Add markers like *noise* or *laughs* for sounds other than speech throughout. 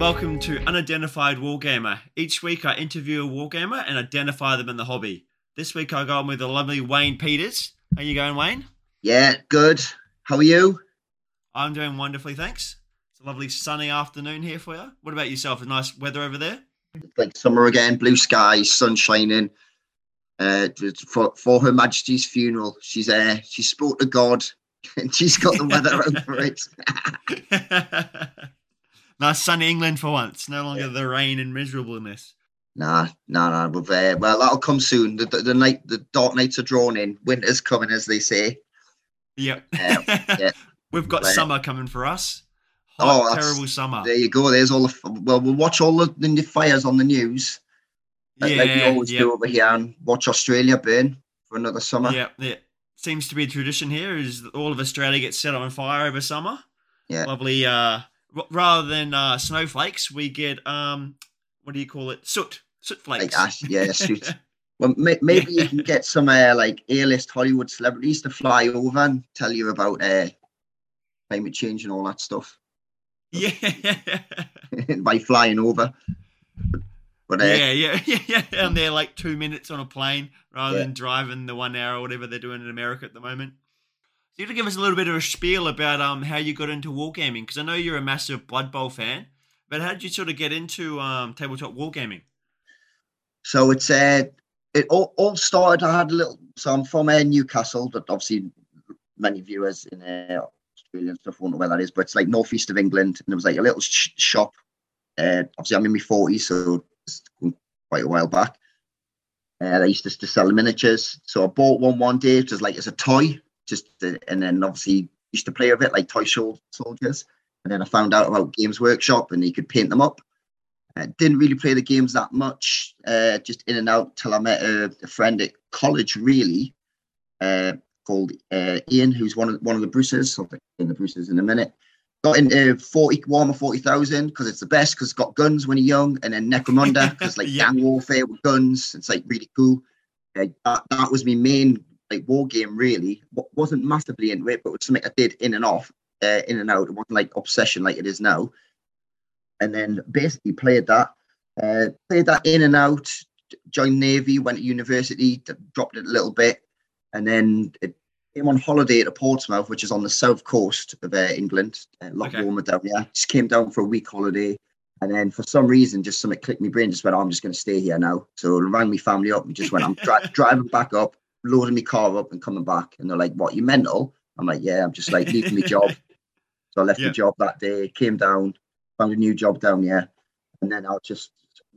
welcome to Unidentified Wargamer. Each week I interview a wargamer and identify them in the hobby. This week I go on with the lovely Wayne Peters. How you going, Wayne? Yeah, good. How are you? I'm doing wonderfully, thanks. It's a lovely sunny afternoon here for you. What about yourself? A Nice weather over there? Like summer again, blue skies, sun shining. Uh, for, for Her Majesty's funeral, she's uh, she spoke to God, *laughs* and she's got the weather *laughs* over it. *laughs* nice sunny England for once. No longer the rain and miserableness. Nah, nah, nah. We've, uh, well, that'll come soon. The, the, the, night, the dark nights are drawn in. Winter's coming, as they say. Yep. Uh, *laughs* yeah. We've got summer coming for us. Hot, oh, terrible summer. There you go. There's all the. Well, we'll watch all the, the fires on the news. Yeah, like we always do over here, and watch Australia burn for another summer. Yeah, yeah. Seems to be a tradition here. Is all of Australia gets set on fire over summer. Yeah. Lovely. Uh, rather than uh, snowflakes, we get um, what do you call it? Soot, soot flakes. Like ash, yeah, *laughs* soot. well, may- maybe yeah. you can get some uh, like A-list Hollywood celebrities to fly over and tell you about uh, climate change and all that stuff. Yeah, *laughs* by flying over. But, uh, yeah, yeah, yeah, *laughs* yeah, and they're like two minutes on a plane rather yeah. than driving the one hour or whatever they're doing in America at the moment. So you have to give us a little bit of a spiel about um how you got into wargaming because I know you're a massive Blood Bowl fan. But how did you sort of get into um, tabletop wargaming? So it's uh, it all, all started. I had a little. So I'm from uh, Newcastle, but obviously many viewers in uh, Australia and stuff won't know where that is. But it's like northeast of England, and there was like a little sh- shop. Uh, obviously, I'm in my 40s, so quite a while back. Uh, they used to, to sell miniatures, so I bought one one day just like as a toy, just to, and then obviously used to play with it like toy soldiers. And then I found out about Games Workshop and he could paint them up. Uh, didn't really play the games that much, uh, just in and out till I met a, a friend at college, really, uh, called uh, Ian, who's one of one of the Bruces. I'll in the Bruces in a minute. Got into 40 Warhammer 40,000 because it's the best because it's got guns when you're young, and then Necromunda because like *laughs* yeah. gang warfare with guns. It's like really cool. Uh, that, that was my main like war game really. wasn't massively into it, but it was something I did in and off uh, in and out. It wasn't like obsession like it is now. And then basically played that, uh, played that in and out. Joined Navy, went to university, dropped it a little bit, and then it came on holiday to Portsmouth, which is on the south coast of uh, England. A lot okay. warmer down there. Just came down for a week holiday. And then for some reason, just something clicked my brain. Just went, oh, I'm just going to stay here now. So rang my family up and just went, I'm dri- *laughs* driving back up, loading my car up and coming back. And they're like, what, you mental? I'm like, yeah, I'm just like leaving my job. *laughs* So I left yeah. the job that day, came down, found a new job down here, and then I was just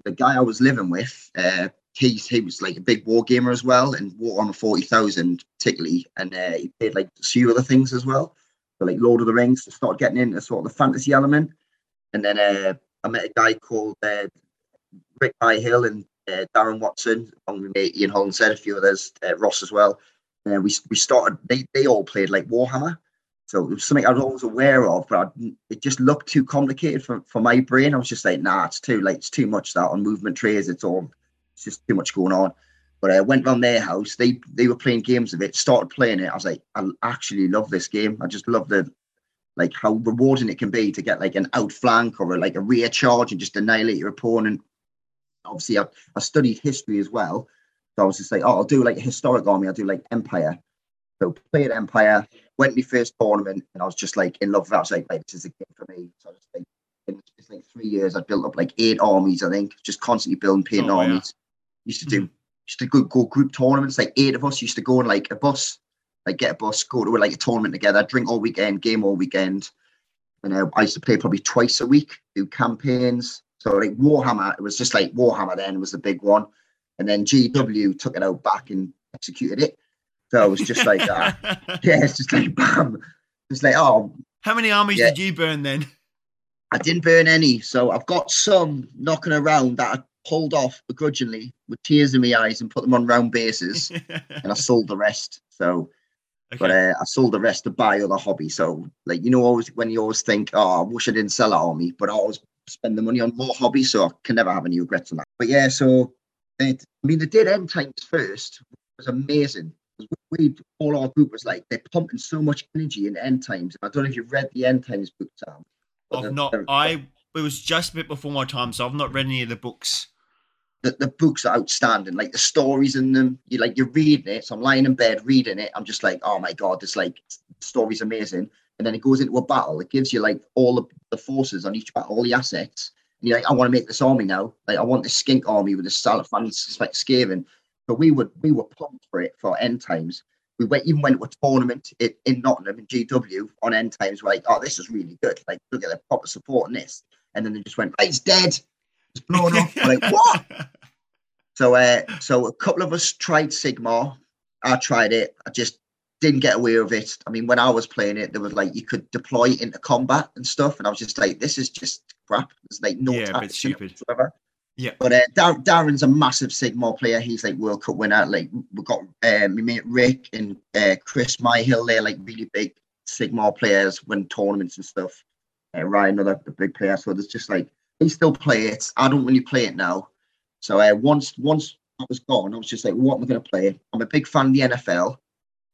the guy I was living with. Uh, he he was like a big war gamer as well, and Warhammer forty thousand particularly, and uh, he played like a few other things as well. So like Lord of the Rings, to start getting into sort of the fantasy element, and then uh, I met a guy called uh, Rick Hill and uh, Darren Watson, along with me, Ian Holland said a few others, uh, Ross as well. And we we started. They they all played like Warhammer, so it was something I was always aware of, but I, it just looked too complicated for, for my brain. I was just like, nah, it's too late. It's too much that on movement trays. It's all, it's just too much going on. But I went around their house. They they were playing games of it. Started playing it. I was like, I actually love this game. I just love the like how rewarding it can be to get like an outflank or a, like a rear charge and just annihilate your opponent. Obviously, I, I studied history as well, so I was just like, oh, I'll do like a historic army. I'll do like Empire. So played Empire, went to my first tournament, and I was just like in love with it. I was like, like this is a game for me. So I just like in it's like three years, I built up like eight armies. I think just constantly building, painting oh, armies. Yeah. Used to do mm-hmm. used to go, go group tournaments. Like eight of us used to go on like a bus, like get a bus, go to like a tournament together, drink all weekend, game all weekend. And uh, I used to play probably twice a week, do campaigns. So like Warhammer, it was just like Warhammer then was the big one. And then GW took it out back and executed it. So it was just like that. *laughs* yeah, it's just like bam. It's like, oh. How many armies yeah. did you burn then? I didn't burn any. So I've got some knocking around that I pulled off begrudgingly with tears in my eyes and put them on round bases. *laughs* and I sold the rest. So, okay. but uh, I sold the rest to buy other hobby. So, like, you know, always when you always think, oh, I wish I didn't sell that army, but I always spend the money on more hobbies. So I can never have any regrets on that. But yeah, so it, I mean, the did end times first was amazing we all our group was like they're pumping so much energy in end times. I don't know if you've read the end times book, Sam. I've not. I it was just a bit before my time, so I've not read any of the books. The, the books are outstanding. Like the stories in them, you like you're reading it. So I'm lying in bed reading it. I'm just like, oh my god, this like the story's amazing. And then it goes into a battle. It gives you like all the, the forces on each battle, all the assets. And you're like, I want to make this army now. Like I want this skink army with this Salafan Skaven. But we would we were pumped for it for end times. We went even went to a tournament in, in Nottingham in GW on end times. We're like, oh, this is really good. Like, look at the proper support in this. And then they just went, right, it's dead. It's blown up. like, what? *laughs* So uh so a couple of us tried Sigmar. I tried it. I just didn't get away with it. I mean, when I was playing it, there was like you could deploy into combat and stuff, and I was just like, this is just crap. There's like no yeah, stupid. Whatsoever. Yeah. But uh, Dar- Darren's a massive Sigmar player. He's like World Cup winner. Like we've got uh, my mate Rick and uh, Chris Myhill. They're like really big Sigmar players, win tournaments and stuff. Uh, Ryan, another big player. So there's just like he still play it. I don't really play it now. So uh, once once I was gone, I was just like, what am I going to play? I'm a big fan of the NFL.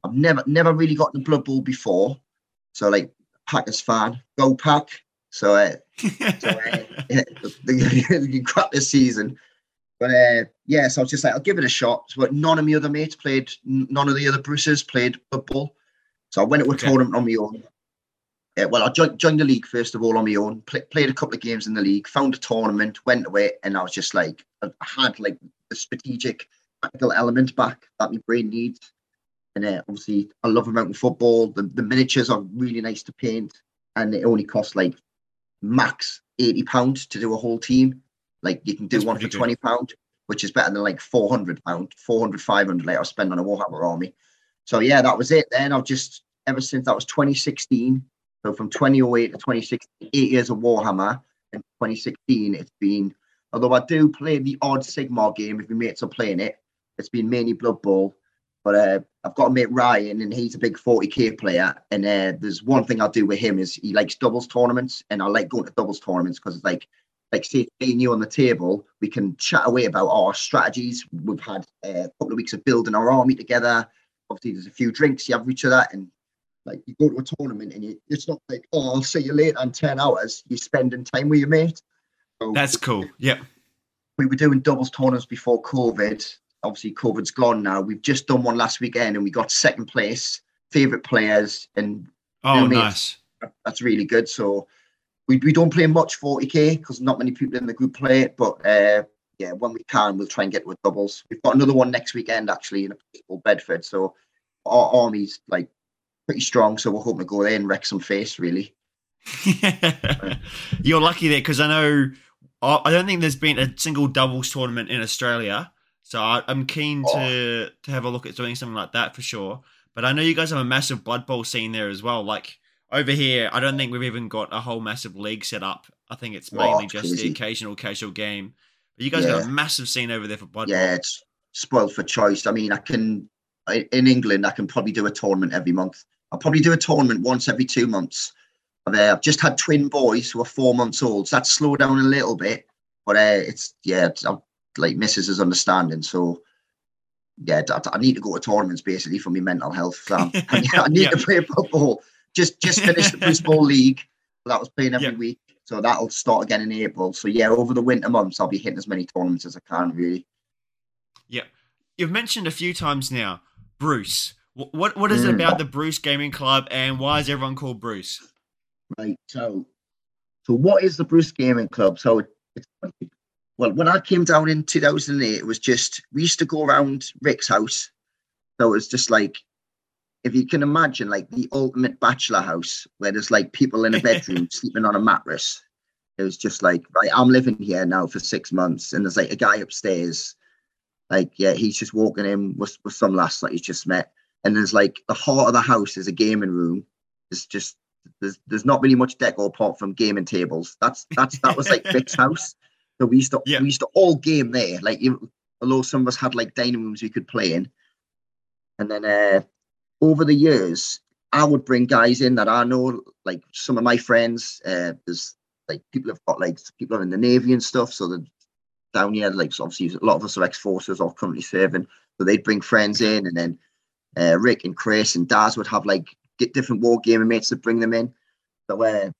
I've never never really gotten the Blood Bowl before. So like Packers fan, go pack. So, uh, so uh, *laughs* you *laughs* crap this season. But uh, yeah, so I was just like, I'll give it a shot. But none of my other mates played, none of the other Bruces played football. So I went to a okay. tournament on my own. Yeah, well, I joined, joined the league first of all on my own, play, played a couple of games in the league, found a tournament, went away, and I was just like, I had like the strategic tactical element back that my brain needs. And uh, obviously, I love American football. The, the miniatures are really nice to paint, and it only costs like max eighty pounds to do a whole team. Like you can do That's one for good. twenty pound, which is better than like four hundred pound, 400, 500 like I spend on a Warhammer army. So yeah, that was it. Then I've just ever since that was 2016. So from 2008 to 2016, eight years of Warhammer. And 2016, it's been although I do play the odd Sigmar game if my mates are playing it. It's been mainly Blood Bowl. But uh, I've got a mate Ryan, and he's a big 40k player. And uh, there's one thing I'll do with him is he likes doubles tournaments, and I like going to doubles tournaments because it's like, like say, you on the table, we can chat away about our strategies. We've had uh, a couple of weeks of building our army together. Obviously, there's a few drinks you have with each other, and like you go to a tournament, and you, it's not like, oh, I'll see you later in ten hours. You're spending time with your mate. So, That's cool. Yep. We were doing doubles tournaments before COVID, obviously COVID's gone now. We've just done one last weekend and we got second place, favorite players, and oh, nice. That's really good. So we, we don't play much 40k because not many people in the group play it, but uh, yeah, when we can, we'll try and get with doubles. We've got another one next weekend actually in a place called Bedford. So our army's like pretty strong. So we're hoping to go there and wreck some face, really. *laughs* You're lucky there because I know I don't think there's been a single doubles tournament in Australia so I, am keen oh. to to have a look at doing something like that for sure. But I know you guys have a massive Blood Bowl scene there as well. Like over here, I don't think we've even got a whole massive league set up. I think it's mainly oh, just the occasional casual game. But you guys yeah. got a massive scene over there for Blood yeah, Bowl. it's spoiled for choice. I mean, I can in England, I can probably do a tournament every month. I'll probably do a tournament once every two months. I've, uh, I've just had twin boys who are four months old, so that's slowed down a little bit. But uh, it's yeah, it's, like misses his understanding. So yeah, I, I, need to go to tournaments basically for my mental health. So I, *laughs* I, need yeah. to play football. Just just finished the Bruce Bowl *laughs* League. That was playing every yeah. week. So that'll start again in April. So yeah, over the winter months, I'll be hitting as many tournaments as I can. Really. Yeah, you've mentioned a few times now, Bruce. What what is it mm. about the Bruce Gaming Club, and why is everyone called Bruce? Right. So, so what is the Bruce Gaming Club? So it's well, when I came down in 2008, it was just, we used to go around Rick's house. So it was just like, if you can imagine, like the ultimate bachelor house where there's like people in a bedroom *laughs* sleeping on a mattress. It was just like, right, I'm living here now for six months, and there's like a guy upstairs. Like, yeah, he's just walking in with, with some lass that he's just met. And there's like the heart of the house is a gaming room. It's just there's there's not really much decor apart from gaming tables. That's that's that was like Rick's *laughs* house. So we used to yeah. we used to all game there. Like although some of us had like dining rooms we could play in. And then uh, over the years, I would bring guys in that I know, like some of my friends. Uh, there's like people have got like people are in the navy and stuff. So that down here, like so obviously a lot of us are ex forces or currently serving. So they'd bring friends in, and then uh, Rick and Chris and Daz would have like get different war gaming mates to bring them in. So uh,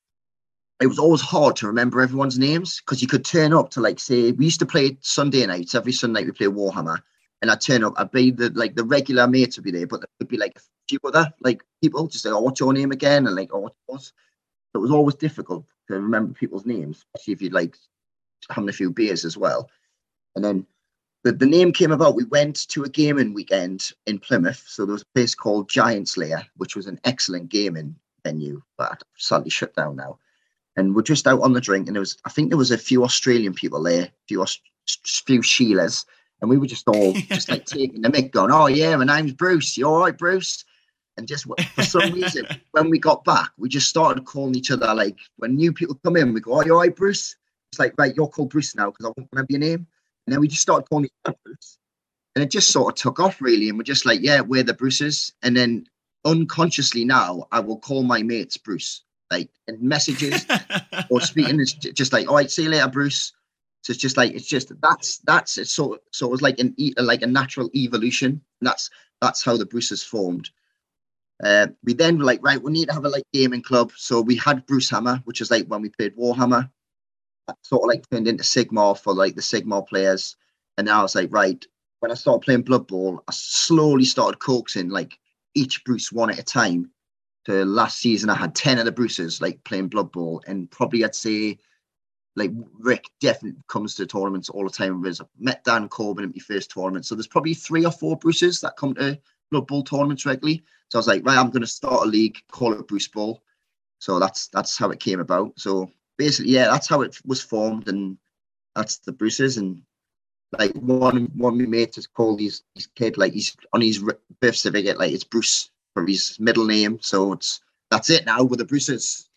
it was always hard to remember everyone's names because you could turn up to like say we used to play Sunday nights. Every Sunday night we play Warhammer and I'd turn up I'd be the like the regular mates would be there but there would be like a few other like people just like oh what's your name again? and like oh what was it was always difficult to remember people's names especially if you'd like having a few beers as well. And then the, the name came about we went to a gaming weekend in Plymouth. So there was a place called Giant Slayer which was an excellent gaming venue but sadly shut down now and we're just out on the drink, and there was I think there was a few Australian people there, a few few Sheilas, and we were just all just like *laughs* taking the mic, going, "Oh yeah, my name's Bruce. You all right, Bruce?" And just for some *laughs* reason, when we got back, we just started calling each other like when new people come in, we go, "Oh, you all right, Bruce?" It's like, right, you're called Bruce now because I won't remember your name. And then we just started calling each other Bruce, and it just sort of took off really. And we're just like, "Yeah, we're the Bruces." And then unconsciously now, I will call my mates Bruce like in messages *laughs* or speaking. It's just like, all right, see you later, Bruce. So it's just like it's just that's that's it. So so it was like an like a natural evolution. And that's that's how the Bruces formed. Uh, we then were like, right, we need to have a like gaming club. So we had Bruce Hammer, which is like when we played Warhammer. That sort of like turned into Sigmar for like the Sigmar players. And now I was like, right, when I started playing Blood Bowl, I slowly started coaxing like each Bruce one at a time to last season, I had 10 of the Bruces like playing Blood Bowl, and probably I'd say like Rick definitely comes to tournaments all the time. I've met Dan Corbin at my first tournament. So there's probably three or four Bruces that come to Blood Bowl tournaments regularly. So I was like, right, I'm going to start a league, call it Bruce Bowl. So that's that's how it came about. So basically, yeah, that's how it was formed, and that's the Bruces. And like one one of my mates has called his his kid like he's on his birth certificate like it's Bruce for his middle name. So it's that's it now with the Bruces.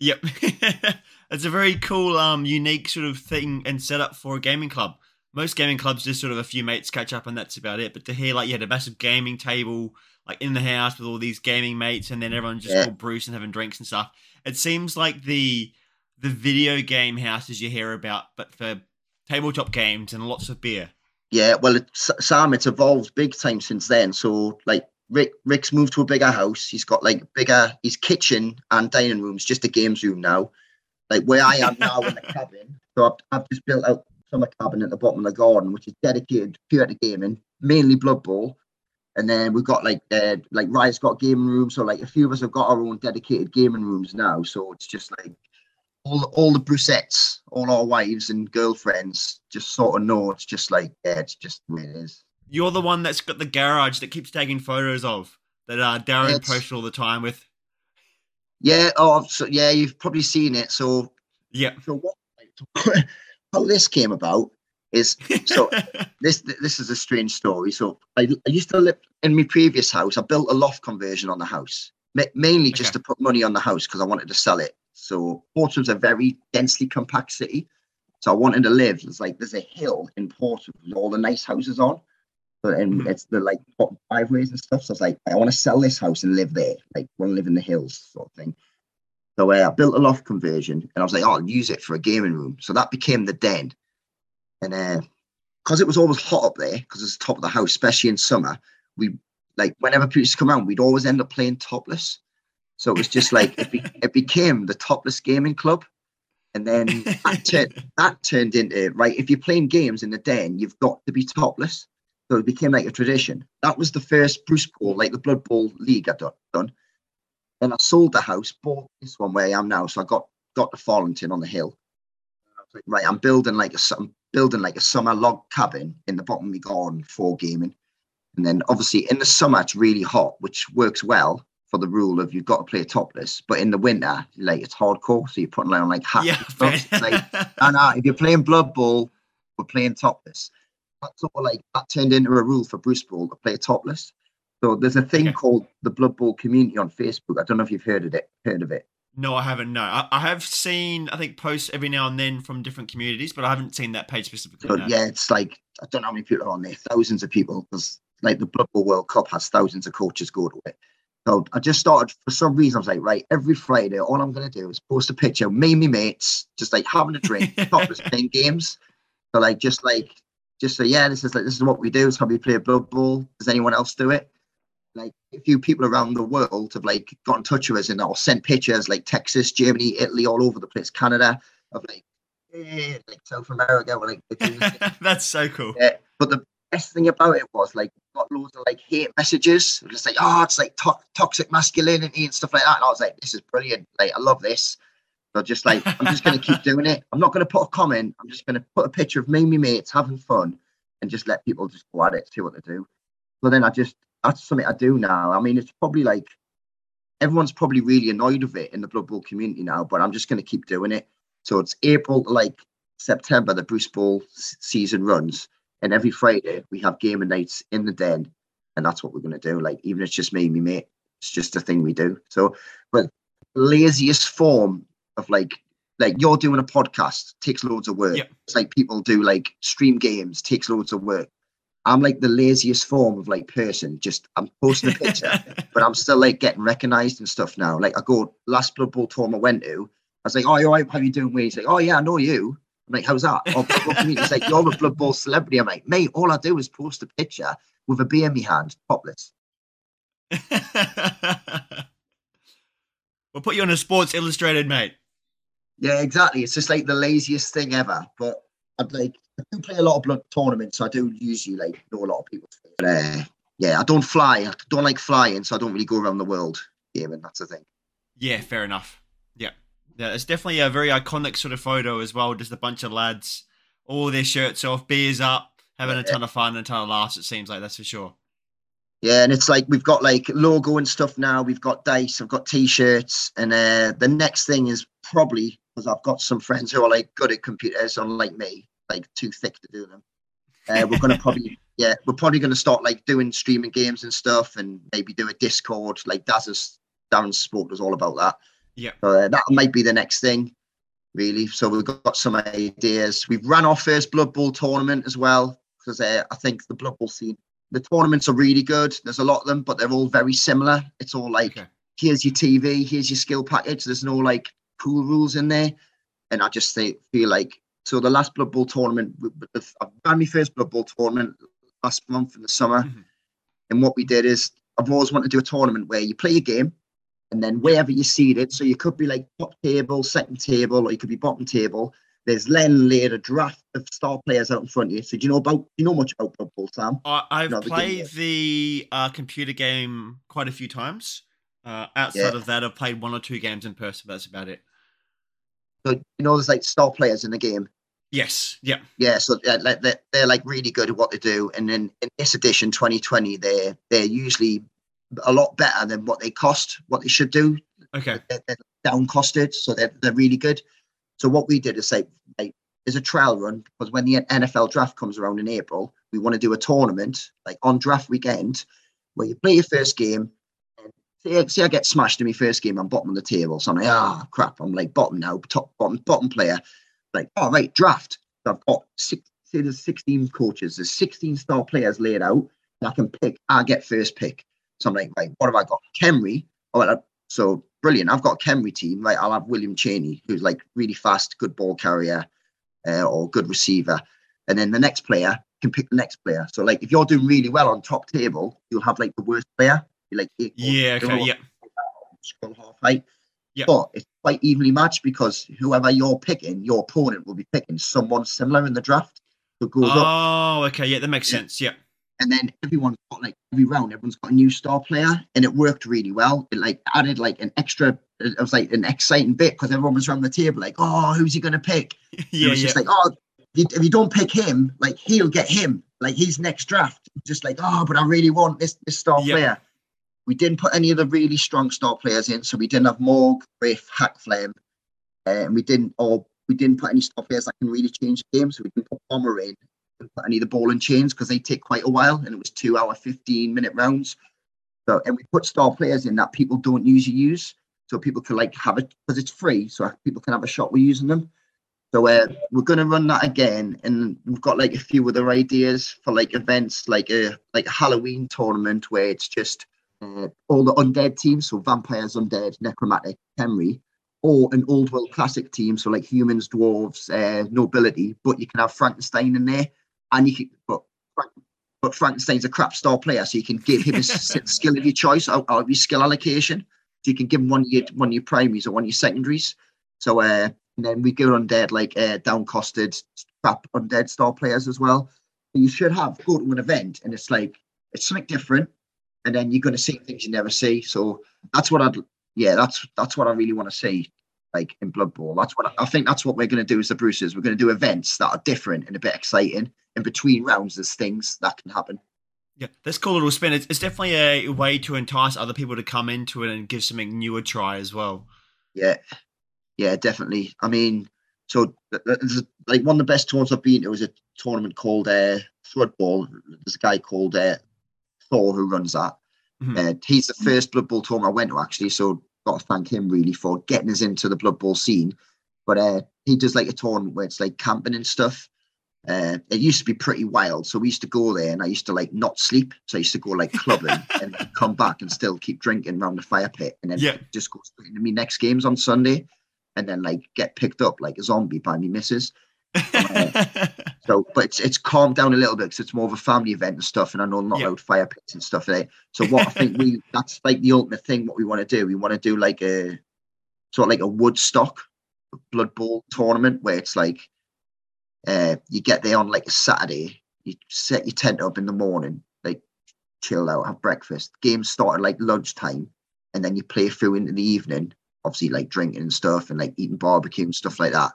Yep, *laughs* it's a very cool, um, unique sort of thing and setup for a gaming club. Most gaming clubs just sort of a few mates catch up and that's about it. But to hear like you had a massive gaming table like in the house with all these gaming mates and then everyone just yeah. called Bruce and having drinks and stuff. It seems like the the video game houses you hear about, but for tabletop games and lots of beer. Yeah, well, it's, Sam, it's evolved big time since then. So, like, Rick Rick's moved to a bigger house. He's got like bigger his kitchen and dining rooms, just a games room now. Like where I am now in the cabin. So I've, I've just built out summer cabin at the bottom of the garden, which is dedicated pure to gaming, mainly Blood Bowl. And then we've got like uh, like Riot's got gaming rooms, so like a few of us have got our own dedicated gaming rooms now. So it's just like all all the Brucettes, all our wives and girlfriends just sort of know it's just like yeah, it's just the way it is. You're the one that's got the garage that keeps taking photos of that uh, Darren it's, posts all the time with. Yeah. Oh, so yeah, you've probably seen it. So yeah. So what? *laughs* How this came about is so *laughs* this this is a strange story. So I, I used to live in my previous house. I built a loft conversion on the house, mainly just okay. to put money on the house because I wanted to sell it. So Portsmouth's a very densely compact city. So I wanted to live. It's like there's a hill in Portsmouth with all the nice houses on and mm-hmm. it's the like driveways and stuff. So I was like, I want to sell this house and live there, like want to live in the hills, sort of thing. So uh, I built a loft conversion, and I was like, oh, I'll use it for a gaming room. So that became the den, and uh because uh, it was always hot up there, because it's the top of the house, especially in summer, we like whenever people come around, we'd always end up playing topless. So it was just like it, be- it became the topless gaming club. And then that, *laughs* that turned into right. If you're playing games in the den, you've got to be topless. So it became like a tradition. That was the first Bruce Bowl, like the Blood Bowl League I'd done. Then I sold the house, bought this one where I am now. So I got got to Farlington on the hill. Like, right, I'm building like a I'm building like a summer log cabin in the bottom of my garden for gaming. And then obviously in the summer it's really hot, which works well for the rule of you've got to play topless. But in the winter, like it's hardcore, so you're putting on like hats yeah, and like, and uh, if you're playing Blood Bowl, we're playing topless sort of like that turned into a rule for Bruce Bowl to play topless. So there's a thing okay. called the Blood Bowl community on Facebook. I don't know if you've heard of it. Heard of it? No, I haven't. No, I, I have seen I think posts every now and then from different communities, but I haven't seen that page specifically. So, no. Yeah, it's like I don't know how many people are on there. Thousands of people because like the Blood Bowl World Cup has thousands of coaches go to it. So I just started for some reason. I was like, right, every Friday, all I'm going to do is post a picture, me and my mates, just like having a drink, *laughs* topless playing games. So like, just like just say, yeah, this is like this is what we do. It's how we play a blood bowl. Does anyone else do it? like a few people around the world have like got in touch with us and or sent pictures like Texas, Germany, Italy, all over the place, Canada, of like, eh, like South America. Like, *laughs* That's so cool. Yeah, but the best thing about it was like got loads of like hate messages, just like oh, it's like to- toxic masculinity and stuff like that. And I was like, this is brilliant. Like, I love this. So just like I'm just gonna keep doing it. I'm not gonna put a comment. I'm just gonna put a picture of me and my mates having fun and just let people just go at it, see what they do. So then I just that's something I do now. I mean, it's probably like everyone's probably really annoyed of it in the Blood Bowl community now, but I'm just going to keep doing it. So it's April to like September, the Bruce Bowl season runs, and every Friday we have gaming nights in the den, and that's what we're going to do. Like even if it's just me and me mate, it's just a thing we do. So, but laziest form of like like you're doing a podcast takes loads of work. Yep. It's like people do like stream games takes loads of work. I'm like the laziest form of like person. Just I'm posting a picture, *laughs* but I'm still like getting recognized and stuff now. Like I go last Blood Bowl tournament I went to, I was like, "Oh, right? How you doing?" Wayne? He's like, "Oh yeah, I know you." I'm like, "How's that?" Oh, He's like, "You're a Blood Bowl celebrity." I'm like, "Mate, all I do is post a picture with a beer in my hand, topless." *laughs* we'll put you on a Sports Illustrated, mate. Yeah, exactly. It's just like the laziest thing ever. But I'd like I do play a lot of blood tournaments. So I do usually like know a lot of people. But uh, yeah, I don't fly. I don't like flying, so I don't really go around the world gaming. That's the thing. Yeah, fair enough. Yeah, yeah. It's definitely a very iconic sort of photo as well. Just a bunch of lads, all their shirts off, beers up, having yeah. a ton of fun, and a ton of laughs. It seems like that's for sure. Yeah, and it's like we've got like logo and stuff now. We've got dice. I've got t-shirts, and uh, the next thing is probably because I've got some friends who are like good at computers, unlike me like too thick to do them. Uh, we're gonna probably *laughs* yeah, we're probably gonna start like doing streaming games and stuff, and maybe do a Discord. Like Daz's Darren's sport was all about that. Yeah, so, uh, that might be the next thing, really. So we've got some ideas. We've run our first Blood Bowl tournament as well because uh, I think the Blood Bowl scene, the tournaments are really good. There's a lot of them, but they're all very similar. It's all like okay. here's your TV, here's your skill package. There's no like pool rules in there, and I just say, feel like so the last Blood Bowl tournament, I've ran my first Blood Bowl tournament last month in the summer. Mm-hmm. And what we did is I've always wanted to do a tournament where you play a game and then wherever you seed it, so you could be like top table, second table, or you could be bottom table. There's Len laid a draft of star players out in front of you. So do you know about do you know much about Blood Bowl, Sam? I've you know, played the, the uh, computer game quite a few times. Uh, outside yeah. of that, I've played one or two games in person, but that's about it. So you know, there's like star players in the game. Yes. Yeah. Yeah. So they're, they're, they're like really good at what they do, and then in this edition, 2020, they're they're usually a lot better than what they cost, what they should do. Okay. They're, they're down costed, so they're they're really good. So what we did is say, like, there's a trial run because when the NFL draft comes around in April, we want to do a tournament like on draft weekend where you play your first game. See, see, I get smashed in my first game. I'm bottom of the table, so I'm like, ah, oh, crap. I'm like bottom now, top bottom bottom player like, oh, right, draft. So I've got six, say there's 16 coaches, there's 16 star players laid out, and I can pick, I get first pick. So I'm like, right, what have I got? Khemri. Oh, so brilliant. I've got a Khemri team. Right, I'll have Wilhelm Chaney, who's like really fast, good ball carrier, uh, or good receiver. And then the next player can pick the next player. So like, if you're doing really well on top table, you'll have like the worst player. You're like, yeah, okay, yeah. Skrull Halfheight. Yep. But it's quite evenly matched because whoever you're picking, your opponent will be picking someone similar in the draft. So goes oh, up. okay, yeah, that makes yeah. sense. Yeah. And then everyone's got like every round, everyone's got a new star player, and it worked really well. It like added like an extra. It was like an exciting bit because everyone was around the table like, "Oh, who's he going to pick?" *laughs* yeah, it was yeah. just like, "Oh, if you don't pick him, like he'll get him. Like he's next draft." Just like, "Oh, but I really want this this star player." We didn't put any of the really strong star players in, so we didn't have Morg, Griff, Hakflem, uh, and we didn't or we didn't put any star players that can really change the game. So we didn't put Bomber in, any of the ball and chains because they take quite a while, and it was two hour, fifteen minute rounds. So and we put star players in that people don't usually use, so people can like have it because it's free, so people can have a shot We're using them. So uh, we're going to run that again, and we've got like a few other ideas for like events, like a like a Halloween tournament where it's just uh, all the undead teams, so vampires, undead, necromantic, Khemri, or an old world classic team, so like humans, dwarves, uh, nobility, but you can have Frankenstein in there, and you can but but Frankenstein's a crap star player, so you can give him a *laughs* skill of your choice out, out of your skill allocation. So you can give him one of your one of your primaries or one of your secondaries. So uh, and then we go undead like uh, down costed crap undead star players as well. But you should have go to an event and it's like it's something different, and then you're going to see things you never see. So that's what I'd yeah that's that's what I really want to see like in Blood Bowl. That's what I, think. That's what we're going to do as the Bruces. We're going to do events that are different and a bit exciting. In between rounds, there's things that can happen. Yeah, this cool little spin. It's, it's definitely a way to entice other people to come into it and give something new a try as well. Yeah, yeah, definitely. I mean, so like one of the best tournaments I've been to was a tournament called uh, Ball. There's a guy called uh, Thor who runs that. Mm-hmm. Uh, he's the first Blood Bowl tournament I went to actually. So got to thank him really for getting us into the Blood Bowl scene. But uh, he does like a tournament where it's like camping and stuff. Uh, it used to be pretty wild, so we used to go there, and I used to like not sleep. So I used to go like clubbing *laughs* and come back and still keep drinking around the fire pit, and then yeah. just go straight into me next games on Sunday, and then like get picked up like a zombie by me missus. So, but it's it's calmed down a little bit because it's more of a family event and stuff, and I know not yeah. allowed fire pits and stuff there. So, what I think we *laughs* that's like the ultimate thing. What we want to do, we want to do like a sort of like a Woodstock Blood Bowl tournament where it's like uh, you get there on like a Saturday, you set your tent up in the morning, like chill out, have breakfast. Games start at like lunchtime, and then you play through into the evening. Obviously, like drinking and stuff, and like eating barbecue and stuff like that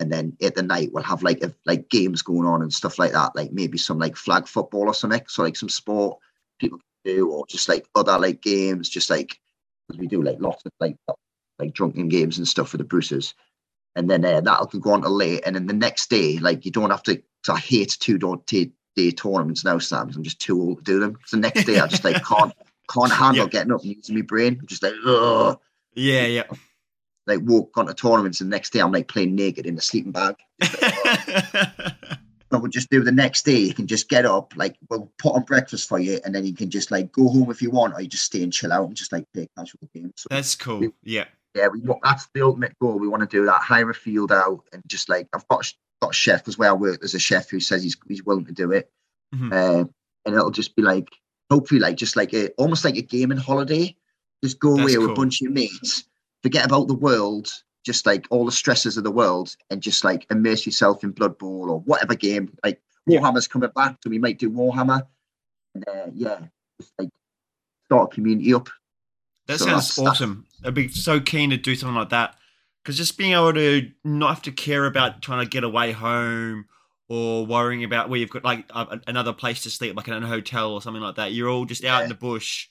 and then at the night we'll have like a, like games going on and stuff like that, like maybe some like flag football or something, so like some sport people can do, or just like other like games, just like because we do like lots of like like drunken games and stuff for the Bruces, and then uh, that'll go on to late, and then the next day, like you don't have to. Cause I hate two day, day tournaments now, Sam. I'm just too old to do them. So the next day, I just like can't can't *laughs* handle yeah. getting up and using my brain. I'm just like, Ugh. yeah, yeah like walk onto tournaments and the next day I'm like playing naked in a sleeping bag. *laughs* but we'll just do the next day. You can just get up, like we'll put on breakfast for you, and then you can just like go home if you want, or you just stay and chill out and just like play casual games. So that's cool. We, yeah, yeah. We want that's the ultimate goal. We want to do that, hire a field out, and just like I've got got a chef as well. I work as a chef who says he's he's willing to do it, mm-hmm. uh, and it'll just be like hopefully like just like a almost like a gaming holiday. Just go that's away cool. with a bunch of your mates forget about the world, just like all the stresses of the world, and just like immerse yourself in Blood Bowl or whatever game. Like Warhammer's coming back, so we might do Warhammer. And uh, yeah, just like start a community up. That so sounds that's, awesome. That's... I'd be so keen to do something like that because just being able to not have to care about trying to get away home or worrying about where you've got like a, another place to sleep, like in a hotel or something like that. You're all just out yeah. in the bush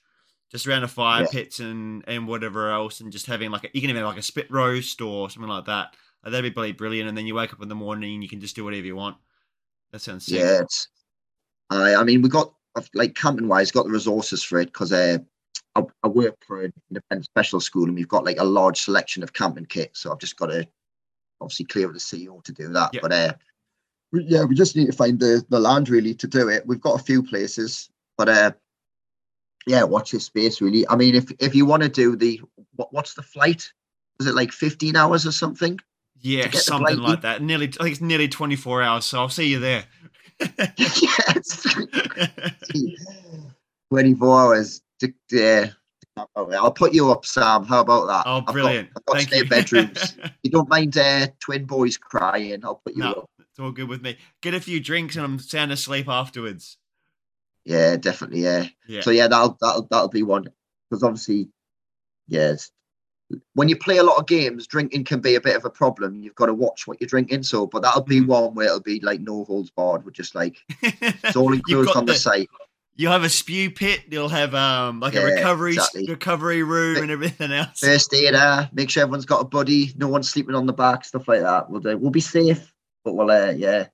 just around a fire yeah. pits and and whatever else, and just having like a, you can even have like a spit roast or something like that. That'd be bloody brilliant. And then you wake up in the morning and you can just do whatever you want. That sounds sick. yeah. It's, I I mean we got like camping wise got the resources for it because uh, I, I work for an independent special school and we've got like a large selection of camping kit. So I've just got to obviously clear with the CEO to do that. But uh, yeah, we just need to find the the land really to do it. We've got a few places, but uh, yeah, watch this space really. I mean, if if you want to do the what, what's the flight? Was it like 15 hours or something? Yeah, something like that. Nearly, I think it's nearly 24 hours. So I'll see you there. *laughs* yes, 24 hours. To, yeah. I'll put you up, Sam. How about that? Oh, brilliant! I've got, I've got Thank you. bedrooms. *laughs* you don't mind uh, twin boys crying? I'll put you no, up. It's all good with me. Get a few drinks and I'm sound asleep afterwards. Yeah, definitely. Yeah. yeah. So yeah, that'll that'll that'll be one because obviously, yes, when you play a lot of games, drinking can be a bit of a problem. You've got to watch what you're drinking. So, but that'll be mm-hmm. one where it'll be like no holds barred. With just like it's all *laughs* included on the, the, site. You'll have a spew pit. You'll have um like yeah, a recovery exactly. recovery room and everything else. First aider. Make sure everyone's got a buddy. No one's sleeping on the back. Stuff like that. We'll do. We'll be safe, but we'll uh, yeah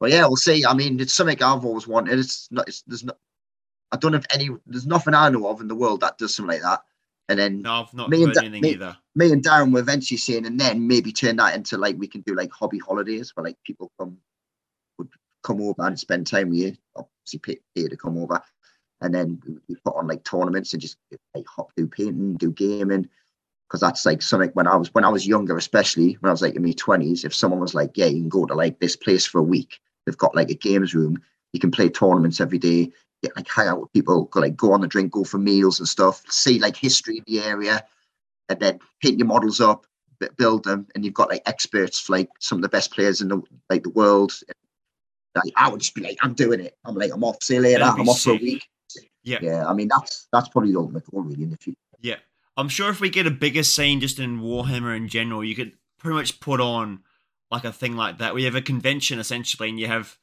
but yeah, we'll see. I mean, it's something I've always wanted. It's not. It's, there's not. I don't have any. There's nothing I know of in the world that does something like that. And then no, I've not me and anything me, either. Me and Darren were eventually saying, and then maybe turn that into like we can do like hobby holidays where like people come would come over and spend time with you. Obviously, pay, pay to come over, and then we put on like tournaments and just like hop do painting, do gaming because that's like something when I was when I was younger, especially when I was like in my twenties. If someone was like, "Yeah, you can go to like this place for a week," they've got like a games room, You can play tournaments every day, get like hang out with people, go like go on the drink, go for meals and stuff, see like history of the area, and then paint your models up, build them, and you've got like experts, like some of the best players in the like the world. Like I would just be like, I'm doing it. I'm like, I'm off. See you later. I'm off sick. for a week. Yeah, yeah. I mean, that's that's probably the ultimate goal, really, in the future. Yeah, I'm sure if we get a bigger scene just in Warhammer in general, you could pretty much put on like a thing like that. We have a convention essentially, and you have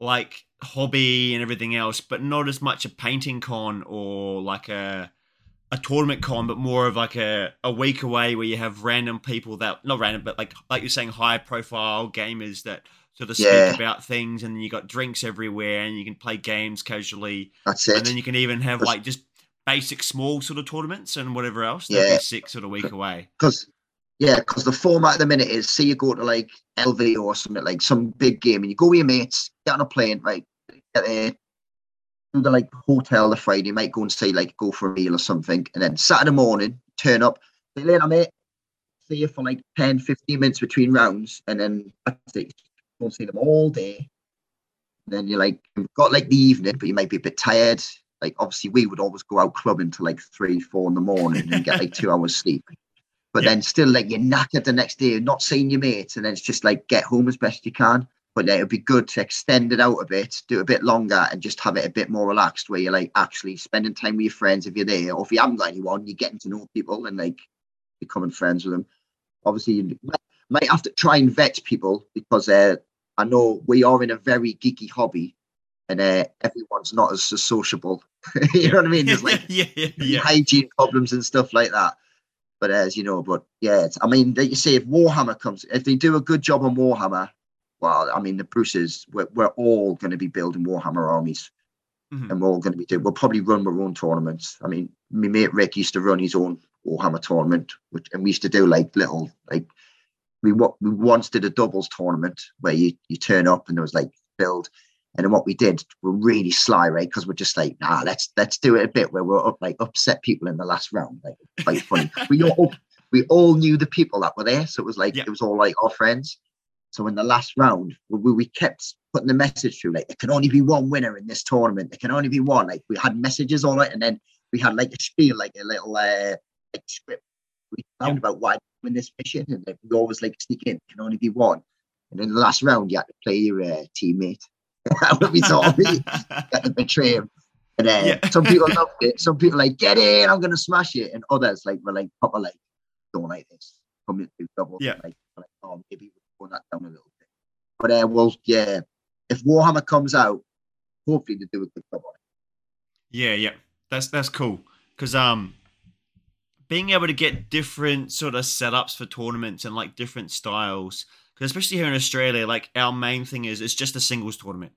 like hobby and everything else, but not as much a painting con or like a a tournament con, but more of like a, a week away where you have random people that not random, but like like you're saying, high profile gamers that sort of speak yeah. about things, and you got drinks everywhere, and you can play games casually. That's it. And then you can even have like just basic small sort of tournaments and whatever else. Yeah, six sort of week away. Because yeah, because the format at the minute is say you go to like LV or something like some big game, and you go with your mates, get on a plane, right, get there, do the like hotel the Friday, you might go and say like go for a meal or something, and then Saturday morning turn up, say later mate, see you for like 10, 15 minutes between rounds, and then that's it. Don't see them all day. And then you're like, you've got like the evening, but you might be a bit tired. Like obviously we would always go out clubbing till like three, four in the morning and get like two *laughs* hours sleep. But yeah. then still like you're knackered the next day, not seeing your mates, and then it's just like get home as best you can. But yeah, it'd be good to extend it out a bit, do it a bit longer, and just have it a bit more relaxed, where you're like actually spending time with your friends if you're there, or if you haven't got anyone, you're getting to know people and like becoming friends with them. Obviously, you might have to try and vet people because uh, I know we are in a very geeky hobby, and uh, everyone's not as sociable. *laughs* you know what I mean? There's like *laughs* yeah, yeah, yeah. hygiene problems and stuff like that. But as you know, but yeah, I mean, you say, if Warhammer comes, if they do a good job on Warhammer, well, I mean, the Bruces, we're, we're all going to be building Warhammer armies. Mm-hmm. And we're all going to be doing. We'll probably run our own tournaments. I mean, my mate Rick used to run his own Warhammer tournament, which, and we used to do like little like we what we once did a doubles tournament where you you turn up and there was like build and then what we did, we're really sly, right? Because we're just like, nah, let's let's do it a bit where we're up like upset people in the last round, like quite funny. we all *laughs* we all knew the people that were there, so it was like it was all like our friends. So in the last round, we, we kept putting the message through, like there can only be one winner in this tournament. There can only be one. Like we had messages all right, and then we had like a spiel, like a little uh, like script. We found yep. about why win this mission, and like, we always like sneak in. Can only be one. And in the last round, you had to play your uh, teammate when we saw me get to betray him. And then yeah. some people *laughs* loved it. Some people like, get in, I'm gonna smash it. And others like were like proper like, don't like this. Come into double. Yeah. Like, like, oh, maybe we'll that down a little bit. But uh, well, yeah. If Warhammer comes out, hopefully they do a good job on it. Yeah, yeah. That's that's cool. Cause um being able to get different sort of setups for tournaments and like different styles because especially here in Australia, like our main thing is it's just a singles tournament.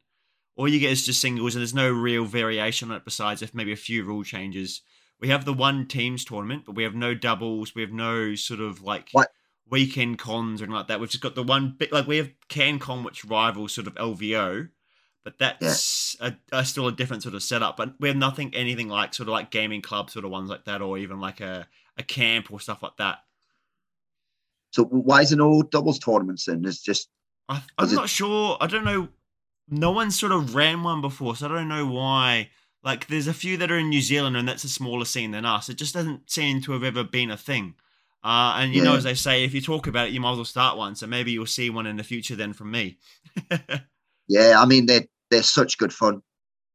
All you get is just singles, and there's no real variation on it besides if maybe a few rule changes. We have the one teams tournament, but we have no doubles. We have no sort of like what? weekend cons or anything like that. We've just got the one bit like we have CanCon, which rivals sort of LVO, but that's yeah. a, a, still a different sort of setup. But we have nothing, anything like sort of like gaming club sort of ones like that, or even like a, a camp or stuff like that. So why is there no doubles tournaments then? It's just I, am not sure. I don't know. No one sort of ran one before, so I don't know why. Like, there's a few that are in New Zealand, and that's a smaller scene than us. It just doesn't seem to have ever been a thing. Uh, and you yeah. know, as they say, if you talk about it, you might as well start one. So maybe you'll see one in the future then from me. *laughs* yeah, I mean they're they're such good fun.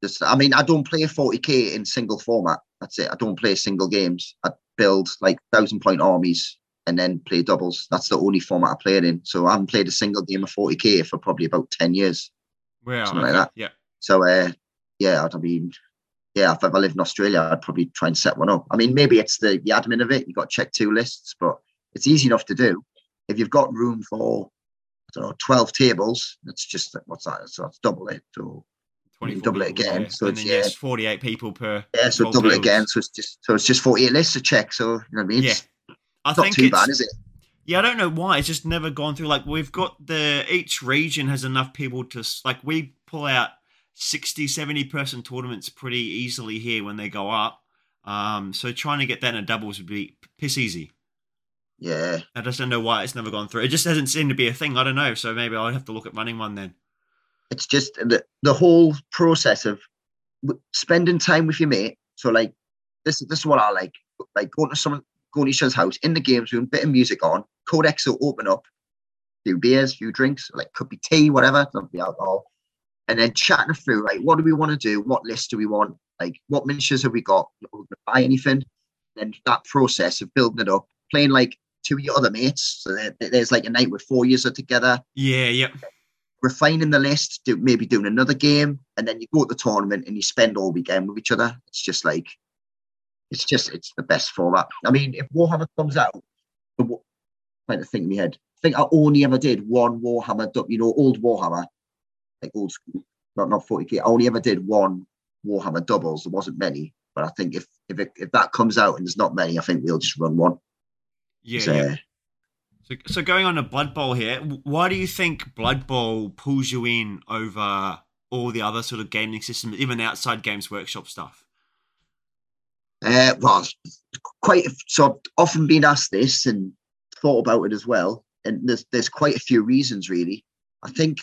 Just, I mean, I don't play 40k in single format. That's it. I don't play single games. I build like thousand point armies and then play doubles. That's the only format I played in. So I haven't played a single game of 40k for probably about 10 years. Wow, something okay. like that. Yeah. So uh, yeah, I mean, yeah, if I lived in Australia, I'd probably try and set one up. I mean, maybe it's the, the admin of it. You've got to check two lists, but it's easy enough to do. If you've got room for, know, 12 tables, that's just, what's that? So it's double it. So double it again. Yeah. So and it's yeah, yes, 48 people per. Yeah, so double it again. So it's just, so it's just 48 lists to check. So, you know what I mean? Yeah. It's, I not think too bad, is it? Yeah, I don't know why. It's just never gone through. Like we've got the each region has enough people to like we pull out 60, 70 person tournaments pretty easily here when they go up. Um, so trying to get that in a doubles would be piss easy. Yeah. I just don't know why it's never gone through. It just hasn't seemed to be a thing. I don't know. So maybe I'll have to look at running one then. it's just the the whole process of spending time with your mate. So like this this is what I like. Like going to someone going to each other's house in the games room, bit of music on, codex will open up, few beers, few drinks, like could be tea, whatever, not be alcohol. And then chatting through, right, what do we want to do? What list do we want? Like what miniatures have we got? Are we gonna buy anything? Then that process of building it up, playing like two of your other mates. So there's like a night where four years are together. Yeah, yeah. Refining the list, do maybe doing another game, and then you go to the tournament and you spend all weekend with each other. It's just like, it's just it's the best format. I mean, if Warhammer comes out, the, trying to think in my head, I think I only ever did one Warhammer, you know, old Warhammer, like old school, not not 40k. I only ever did one Warhammer doubles. There wasn't many, but I think if if it, if that comes out and there's not many, I think we'll just run one. Yeah. So. So, so going on to Blood Bowl here, why do you think Blood Bowl pulls you in over all the other sort of gaming systems, even outside Games Workshop stuff? Uh, well, quite so. I've often been asked this and thought about it as well, and there's there's quite a few reasons really. I think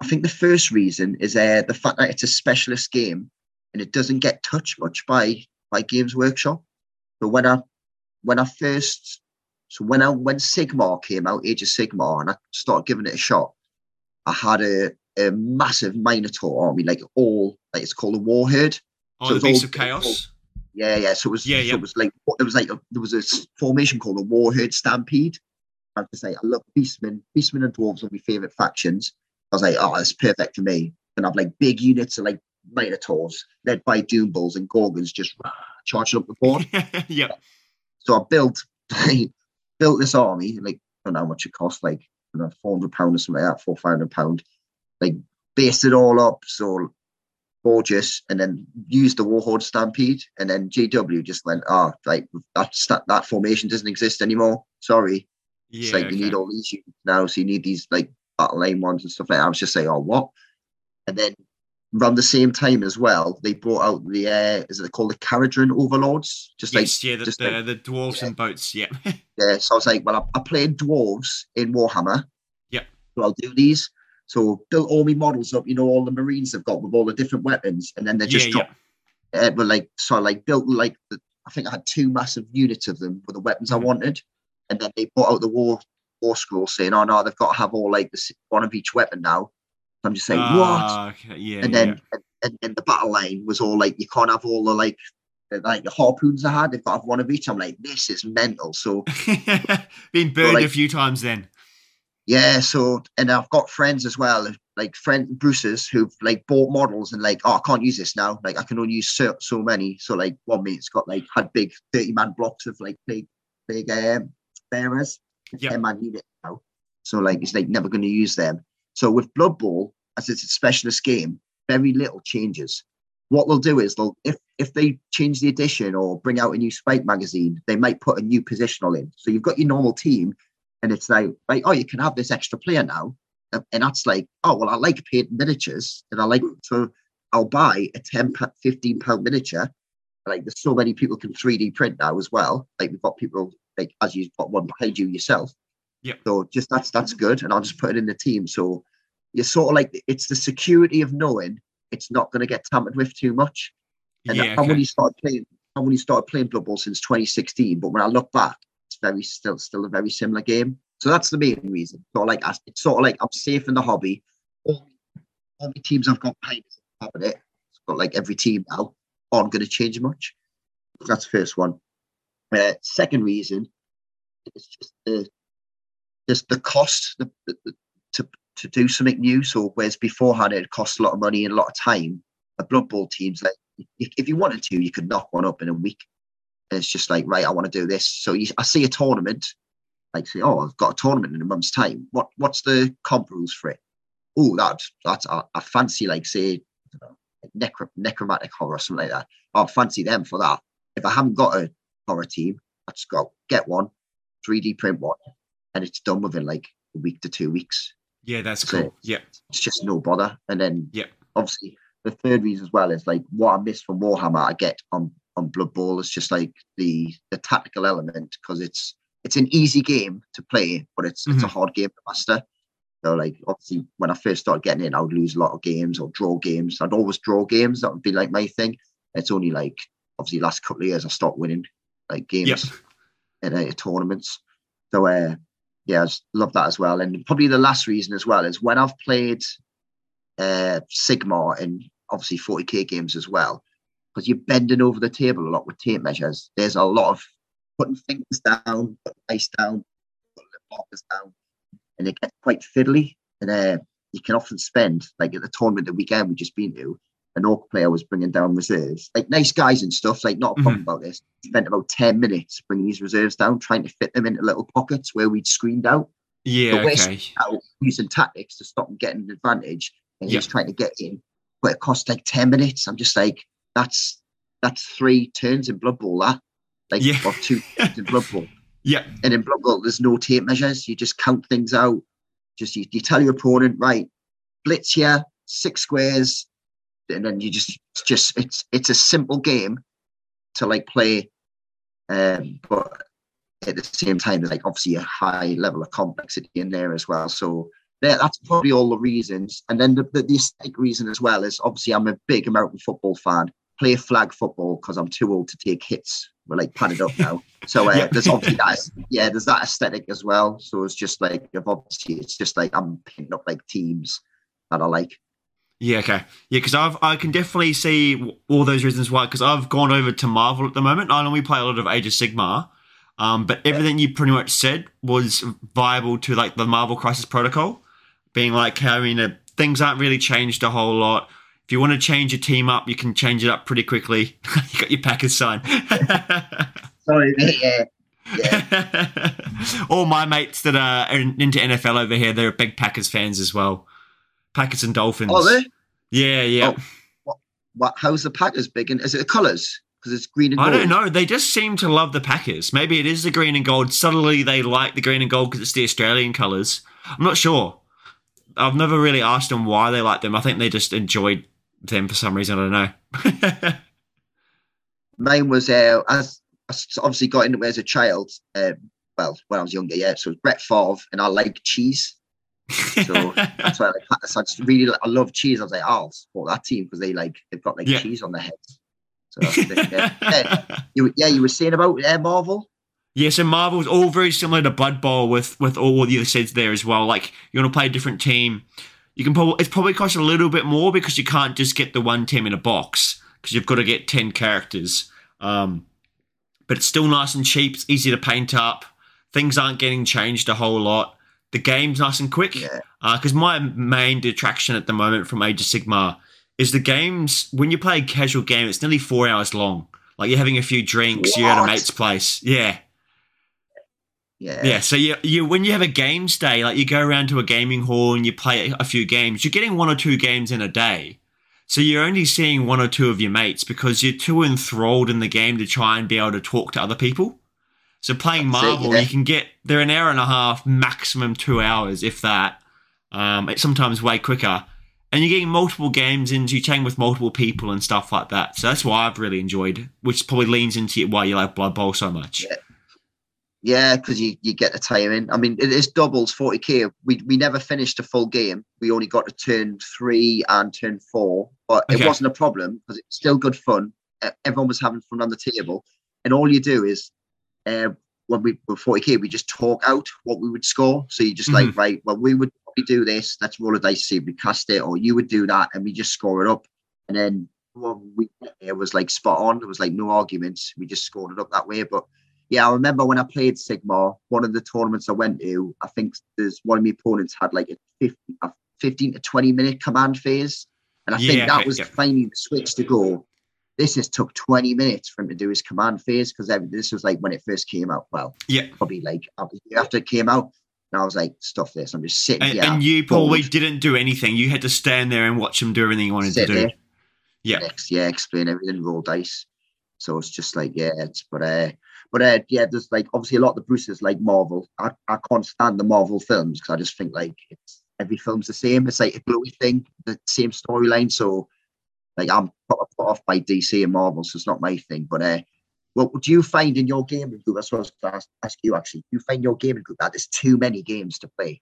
I think the first reason is uh, the fact that it's a specialist game and it doesn't get touched much by by Games Workshop. But when I when I first so when I when Sigmar came out, Age of Sigmar, and I started giving it a shot, I had a, a massive Minotaur army, like all like it's called a Warherd. Oh, so the Beast of Chaos. All, yeah, yeah. So it was yeah, yeah. So it was like it was like a, there was a formation called a Warherd Stampede. I have to say, I love Beastmen. Beastmen and Dwarves are my favorite factions. I was like, oh, that's perfect for me. And I've like big units of like Minotaurs led by Doom Bulls and Ghorgons just *laughs* charging up the board. *laughs* yeah. So I built *laughs* built this army, like I don't know how much it cost, like you know, four hundred pound or something like that, four five hundred pound. Like based it all up, so gorgeous, and then used the Warherd Stampede, and then GW just went, oh, like that that formation doesn't exist anymore. Sorry. Yeah, it's like okay. you need all these units now, so you need these like battle line ones and stuff like that. I was just saying, oh, what? And then around the same time as well, they brought out the uh, is it called the Kharadron Overlords? Just yes, like yeah, the, the, like, the dwarves yeah. and boats, yeah. *laughs* yeah, so I was like, well, I, I played dwarves in Warhammer. Yeah. So I'll do these. So built all my models up, you know, all the Marines have got with all the different weapons, and then they just yeah, drop. Yeah. Uh, but like, so I like built like the, I think I had two massive units of them with the weapons mm-hmm. I wanted, and then they brought out the war war scroll saying, "Oh no, they've got to have all like this one of each weapon now." I'm just saying, uh, what? Okay. Yeah. And then yeah. And, and the battle line was all like, you can't have all the like like the harpoons I had, they've got to have one of each. I'm like, this is mental. So *laughs* been burned so, like, a few times then. Yeah, so and I've got friends as well, like friend Bruce's who've like bought models and like, oh, I can't use this now. Like I can only use so, so many. So like one mate's got like had big 30 man blocks of like big big um bearers, yep. 10 man unit now. So like it's like never gonna use them. So with Blood Bowl, as it's a specialist game, very little changes. What they'll do is they'll if if they change the edition or bring out a new Spike magazine, they might put a new positional in. So you've got your normal team, and it's like, like oh, you can have this extra player now, uh, and that's like, oh well, I like paint miniatures, and I like so I'll buy a 10 15 pound miniature. Like there's so many people can 3D print now as well. Like we've got people like as you've got one behind you yourself. Yeah. So just that's that's good, and I'll just put it in the team. So you're sort of like it's the security of knowing it's not going to get tampered with too much. And yeah, I've only started playing. I've only started playing Blood Bowl since 2016, but when I look back, it's very still still a very similar game. So that's the main reason. So like it's sort of like I'm safe in the hobby. All, all the teams I've got top of it. It's got like every team now aren't going to change much. That's the first one. Uh, second reason it's just the just the cost the, to to do something new. So whereas beforehand it cost a lot of money and a lot of time, a Blood Bowl team's like if you wanted to, you could knock one up in a week. And it's just like right, I want to do this. So you, I see a tournament, like say, oh, I've got a tournament in a month's time. What what's the comp rules for it? Oh, that that's I, I fancy like say know, necro, necromantic horror or something like that. I fancy them for that. If I haven't got a horror team, let's go get one, 3D print one, and it's done within like a week to two weeks. Yeah, that's so cool. Yeah, it's just no bother. And then yeah, obviously the third reason as well is like what I miss from Warhammer, I get on on Blood Bowl. It's just like the the tactical element because it's it's an easy game to play, but it's mm-hmm. it's a mm-hmm. hard game to master. So like obviously when I first started getting in, I would lose a lot of games or draw games. I'd always draw games. That would be like my thing. It's only like obviously last couple of years I stopped winning like games yep. in uh, tournaments. So uh, yeah, I love that as well. And probably the last reason as well is when I've played uh, Sigmar and obviously 40k games as well, because you're bending over the table a lot with tape measures. There's a lot of putting things down, putting ice down, putting markers down, and it gets quite fiddly. And uh, you can often spend, like at the tournament the weekend we just been to, an orc player was bringing down reserves, like nice guys and stuff, like not a problem mm-hmm. about this. Spent about 10 minutes bringing these reserves down, trying to fit them into little pockets where we'd screened out. Yeah, okay. Out using tactics to stop getting an advantage. And yep. he's trying to get in, but it cost like 10 minutes. I'm just like, that's that's three turns in Blood Bowl, that. Like, yeah. or two turns in Blood Bowl. *laughs* Yeah. And in Blood Bowl, there's no tape measures. You just count things out. Just you, you tell your opponent, right, blitz here, six squares, and then you just just it's it's a simple game to like play, um, but at the same time, there's like obviously a high level of complexity in there as well. So yeah, that's probably all the reasons. And then the, the, the aesthetic reason as well is obviously I'm a big American football fan. Play flag football because I'm too old to take hits. We're like padded up now. So uh, *laughs* yeah. there's obviously that. Yeah, there's that aesthetic as well. So it's just like obviously it's just like I'm picking up like teams that I like. Yeah, okay. Yeah, because I've I can definitely see all those reasons why. Because I've gone over to Marvel at the moment. I we play a lot of Age of Sigmar, um, but everything you pretty much said was viable to like the Marvel Crisis Protocol, being like having a things aren't really changed a whole lot. If you want to change your team up, you can change it up pretty quickly. *laughs* you got your Packers sign. Sorry, *laughs* yeah. Yeah. *laughs* All my mates that are into NFL over here, they're big Packers fans as well. Packers and Dolphins. Are they? Yeah, yeah. Oh, what, what, how's the Packers big? And is it the colours? Because it's green and gold. I don't know. They just seem to love the Packers. Maybe it is the green and gold. Suddenly they like the green and gold because it's the Australian colours. I'm not sure. I've never really asked them why they like them. I think they just enjoyed them for some reason. I don't know. *laughs* Mine was uh, as I obviously got into it as a child. Uh, well, when I was younger, yeah. So Brett Favre, and I like cheese. So that's why I like So I just really I love cheese. I was like, oh, I'll support that team because they like they've got like yeah. cheese on their heads. So yeah. yeah. You, yeah, you were saying about uh, Marvel. Yeah, so Marvel's all very similar to Blood Bowl with with all the other sets there as well. Like you want to play a different team, you can probably it's probably cost a little bit more because you can't just get the one team in a box because you've got to get ten characters. Um, but it's still nice and cheap. It's easy to paint up. Things aren't getting changed a whole lot the game's nice and quick. Because yeah. uh, my main detraction at the moment from Age of Sigmar is the games. When you play a casual game, it's nearly four hours long. Like you're having a few drinks, what? you're at a mate's place. Yeah. Yeah. Yeah. So you you when you have a games day, like you go around to a gaming hall and you play a few games, you're getting one or two games in a day. So you're only seeing one or two of your mates because you're too enthralled in the game to try and be able to talk to other people. So playing Marvel, yeah. you can get they're an hour and a half, maximum two hours, if that. Um, it's sometimes way quicker, and you're getting multiple games into you chatting with multiple people and stuff like that. So that's why I've really enjoyed, which probably leans into why you like Blood Bowl so much. Yeah. because you, you get the time in. I mean, it is doubles 40k. We we never finished a full game. We only got to turn three and turn four, but okay. it wasn't a problem because it's still good fun. Everyone was having fun on the table, and all you do is uh, when we were 40k, we just talk out what we would score. So you just mm-hmm. like, right, well, we would probably do this. Let's roll a dice, see if we cast it, or you would do that, and we just score it up. And then when we it was like spot on. There was like no arguments. We just scored it up that way. But yeah, I remember when I played Sigmar, one of the tournaments I went to, I think there's one of my opponents had like a 50, a 15 to 20 minute command phase. And I yeah, think that was yeah. finally the switch to go this has took 20 minutes for him to do his command phase because this was like when it first came out. Well, yeah, probably like after it came out. And I was like, stuff this. I'm just sitting and, here. And you probably didn't do anything. You had to stand there and watch him do everything you wanted to do. There, yeah. Next, yeah, explain everything, roll dice. So it's just like, yeah, it's, but, uh, but uh, yeah, there's like obviously a lot of the Bruces like Marvel. I, I can't stand the Marvel films because I just think like it's every film's the same. It's like a glowy thing, the same storyline. So like I'm put, put off by DC and Marvel, so it's not my thing. But uh, what do you find in your gaming group? That's what I was going to ask, you actually. Do you find your gaming group that there's too many games to play?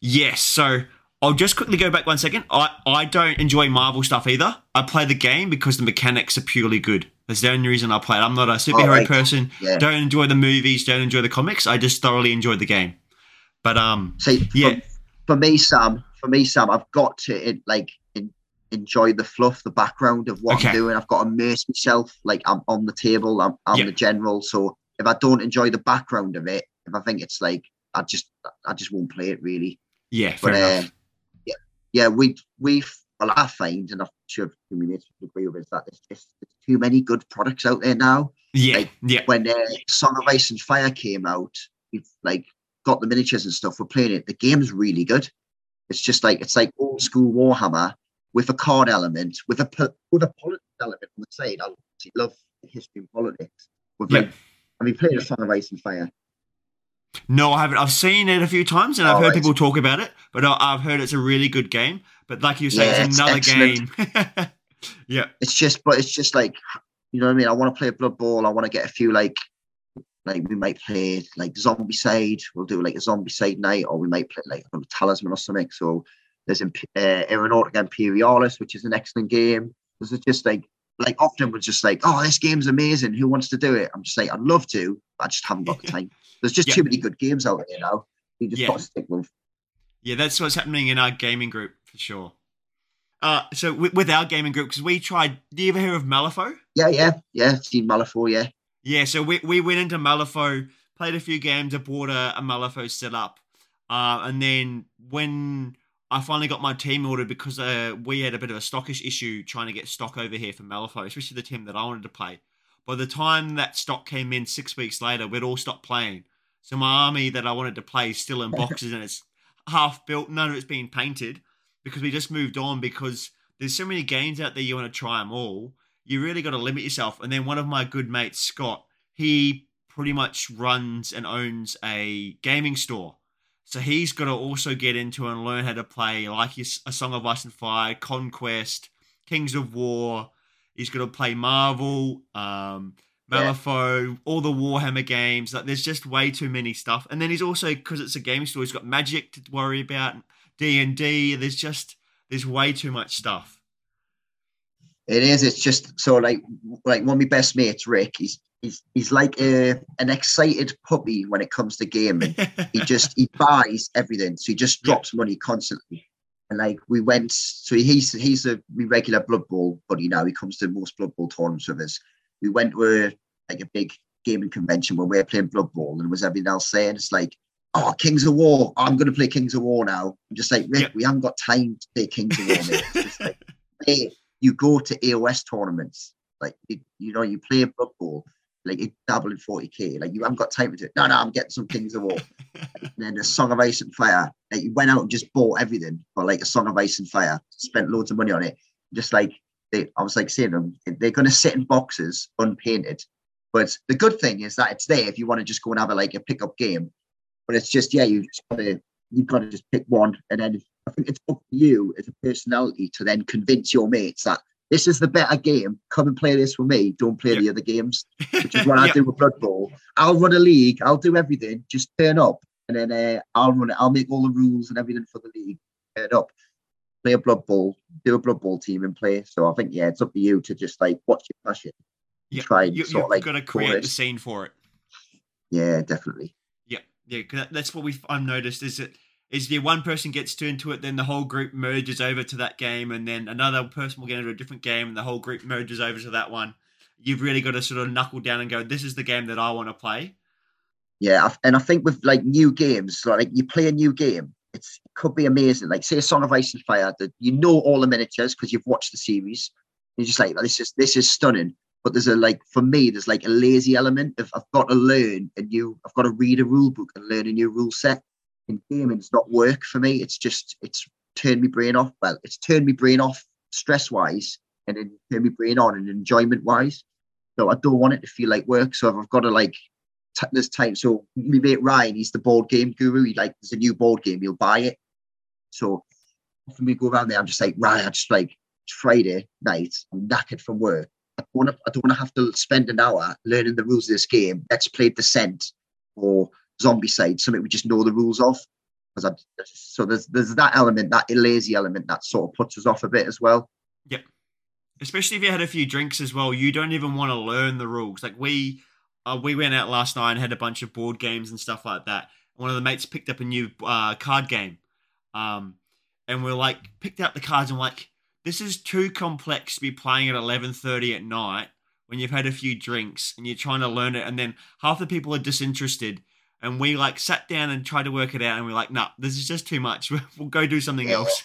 Yes. So I'll just quickly go back one second. I, I don't enjoy Marvel stuff either. I play the game because the mechanics are purely good. That's the only reason I play it. I'm not a superhero right. person. Yeah. Don't enjoy the movies. Don't enjoy the comics. I just thoroughly enjoy the game. But um, see, yeah. For, for me, Sam, for me, Sam, I've got to it, like enjoy the fluff, the background of what okay. I'm doing. I've got to immerse myself. Like I'm on the table. I'm, I'm yeah. the general. So if I don't enjoy the background of it, if I think it's like I just I just won't play it really. Yeah, but, uh, yeah, yeah, we we've well, I find, and I'm sure my mates would agree with, is that there's just there's too many good products out there now. Yeah, like, yeah. When uh, Song of Ice and Fire came out, we've like got the miniatures and stuff. We're playing it. The game's really good. It's just like it's like old school Warhammer with a card element, with a with a politics element on the side. I love history and politics. With like, have you played a Song of Ice and Fire? No, I haven't. I've seen it a few times and I've oh, heard people talk about it, but I've heard it's a really good game. But like you say, yeah, it's another game. *laughs* yeah. It's just, but it's just like, you know what I mean? I want to play a Blood Bowl. I want to get a few like, like we might play like Zombicide We'll do like a Zombicide night, or we might play like a Talisman or something. So there's uh, Aeronautica Imperialis, which is an excellent game. There's just like, like often we're just like, oh, this game's amazing. Who wants to do it? I'm just like, I'd love to, I just haven't got the *laughs* time. There's just too many good games out there now. You just got to stick with. Yeah, that's what's happening in our gaming group for sure. Uh, so with, with our gaming group, because we tried. Do you ever hear of Malifaux? Yeah, yeah, yeah. Seen Malifaux, yeah. Yeah, so we, we went into Malifaux, played a few games, I bought a, a Malifaux set up, uh, and then when I finally got my team ordered because uh, we had a bit of a stockish issue trying to get stock over here for Malifaux, especially the team that I wanted to play. By the time that stock came in six weeks later, we'd all stopped playing. So my army that I wanted to play is still in *laughs* boxes and it's half built. None of it's been painted because we just moved on because there's so many games out there you want to try them all. You really got to limit yourself. And then one of my good mates, Scott, he pretty much runs and owns a gaming store. So he's got to also get into and learn how to play like a Song of Ice and Fire, Conquest, Kings of War. He's got to play Marvel, um, Malifaux, yeah. all the Warhammer games. Like, there's just way too many stuff. And then he's also because it's a gaming store, he's got Magic to worry about. D and D. There's just there's way too much stuff. It is. It's just so like like one of my best mates, Rick. He's he's he's like a an excited puppy when it comes to gaming. *laughs* he just he buys everything, so he just drops yeah. money constantly. And like we went, so he's he's a regular Blood Bowl buddy now. He comes to most Blood Bowl tournaments with us. We went to a, like a big gaming convention where we are playing Blood Bowl, and was everything else saying it's like oh, Kings of War. I'm going to play Kings of War now. I'm just like, Rick, yeah. we haven't got time to play Kings of War. Mate. *laughs* you go to AOS tournaments. Like, you, you know, you play Bowl, like you double in 40k. Like, you haven't got time to do it. No, no, I'm getting some Kings of War. and then a Song of Ice and Fire. Like, you went out and just bought everything for like a Song of Ice and Fire, spent loads of money on it. Just like, they, I was like saying them, they're going to sit in boxes unpainted. But the good thing is that it's there if you want to just go and have a like a pickup game but it's just yeah, you just gotta you've got to just pick one, and then I think it's up to you as a personality to then convince your mates that this is the better game. Come and play this with me. Don't play yep. the other games, which is *laughs* what I do with Blood Bowl. I'll run a league. I'll do everything. Just turn up, and then uh, I'll run it. I'll make all the rules and everything for the league. Turn up, play a Blood Bowl, do a Blood Bowl team, and play. So I think yeah, it's up to you to just like watch your passion. Yeah, try and you, sort of like got to create the scene for it. Yeah, definitely yeah, yeah. that's what we've I've noticed is that is the one person gets turned to it, then the whole group merges over to that game, and then another person will get into a different game, and the whole group merges over to that one. You've really got to sort of knuckle down and go, "This is the game that I want to play." Yeah, and I think with like new games, like you play a new game, it could be amazing. Like say a Song of Ice and Fire, that you know all the miniatures because you've watched the series. You're just like, this is this is stunning but there's a like for me there's like a lazy element of I've got to learn a new I've got to read a rule book and learn a new rule set. In gaming, it's not work for me. It's just it's turned my brain off. Well, it's turned my brain off stress wise and then turned my brain on and enjoyment wise. So I don't want it to feel like work. So I've got to like t- this time. So my mate Ryan, he's the board game guru. He like there's a new board game, he'll buy it. So often we go around there, I'm just like, Ryan, I just like Friday night, I'm knackered from work. I don't want to, I don't want to have to spend an hour learning the rules of this game. Let's play Descent or Zombicide, something we just know the rules of. because I so there's there's that element, that lazy element that sort of puts us off a bit as well. Yep. Especially if you had a few drinks as well, you don't even want to learn the rules. Like we, uh, we went out last night and had a bunch of board games and stuff like that. One of the mates picked up a new uh, card game, um, and we're like picked up the cards and like this is too complex to be playing at eleven thirty at night when you've had a few drinks and you're trying to learn it, and then half the people are disinterested. And we like sat down and tried to work it out, and we're like, "No, nah, this is just too much. *laughs* We'll go do something Yeah. else."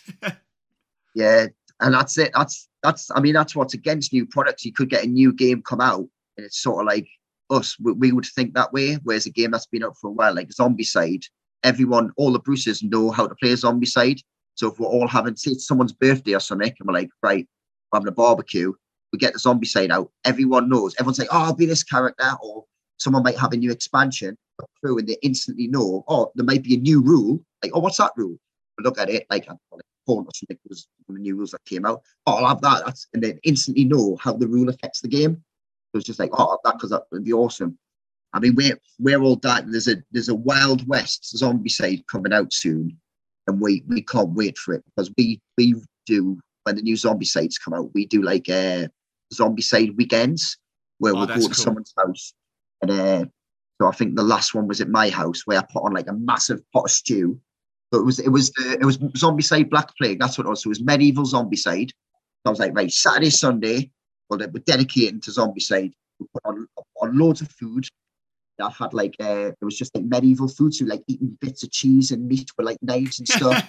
Yeah, and that's it. That's that's. I mean, that's what's against new products. You could get a new game come out, and it's sort of like us. We, we would think that way. Whereas a game that's been out for a while, like Zombicide everyone, all the Bruces know how to play Zombicide So if we're all having, say, it's someone's birthday or something, and we're like, right, we're having a barbecue, we get the Zombicide out. Everyone knows. Everyone's like, oh, I'll be this character, or someone might have a new expansion through, and they instantly know, oh, there might be a new rule. Like, oh, what's that rule? Look at it, like, I don't know, Porn or something was one of the new rules that came out. Oh, I'll have that. That's, and then instantly know how the rule affects the game. So it's just like, oh, that because that would be awesome. I mean, we're we're all that. There's a there's a Wild West Zombicide coming out soon, and we we can't wait for it because we we do when the new Zombicides come out. We do like uh, Zombicide weekends where Oh, we'll go to cool. someone's house, and uh, so I think the last one was at my house where I put on like a massive pot of stew. But it was it was the, it was Zombicide Black Plague. That's what it was. So it was medieval Zombicide. So I was like, right, Saturday, Sunday, well, we're dedicating to Zombicide. We put on, on loads of food. I've had like uh, it was just like medieval food, so like eating bits of cheese and meat with like knives and stuff.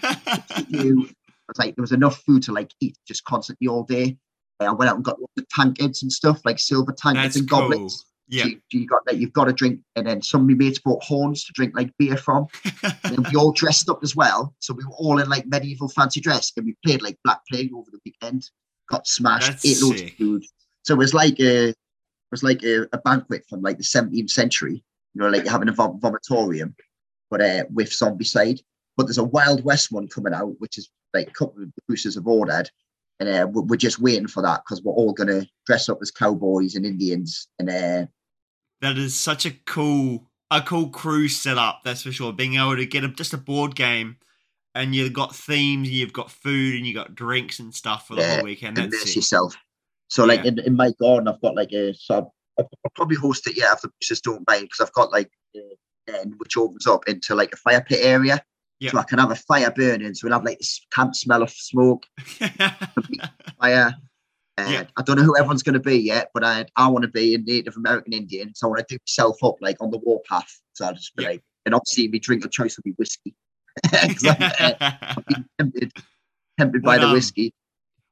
*laughs* you, was like there was enough food to like eat just constantly all day. Uh, I went out and got of tankards and stuff, like silver tankards That's and cool. goblets. Yeah. So you, you got like you've got to drink, and then some of my mates brought horns to drink like beer from. *laughs* And we all dressed up as well, so we were all in like medieval fancy dress, and we played like Black Plague over the weekend. Got smashed, That's ate loads of food. So it was like a it was like a, a banquet from like the 17th century. You know, like having a vom- vomitorium, but uh, with Zombicide. But there's a Wild West one coming out, which is like a couple of boosters have ordered, and uh, we're, just waiting for that because we're all gonna dress up as cowboys and Indians, and uh, That is such a cool a cool cruise setup, that's for sure. Being able to get a, just a board game and you've got themes, you've got food and you've got drinks and stuff for the Yeah, whole weekend. That's immerse it. yourself. So like in, in my garden, I've got like a so I'll, I'll probably host it. Yeah, if the boosters don't mind, because I've got like a den which opens up into like a fire pit area, Yeah. so I can have a fire burning. So we'll have like this camp smell of smoke, *laughs* fire. And Yeah. I don't know who everyone's going to be yet, but I I want to be a Native American Indian, so I want to do myself up like on the warpath. So I'll just be Yeah. like, and obviously my drink of choice will *laughs* *laughs* be whiskey. uh, tempted, tempted by the um, whiskey.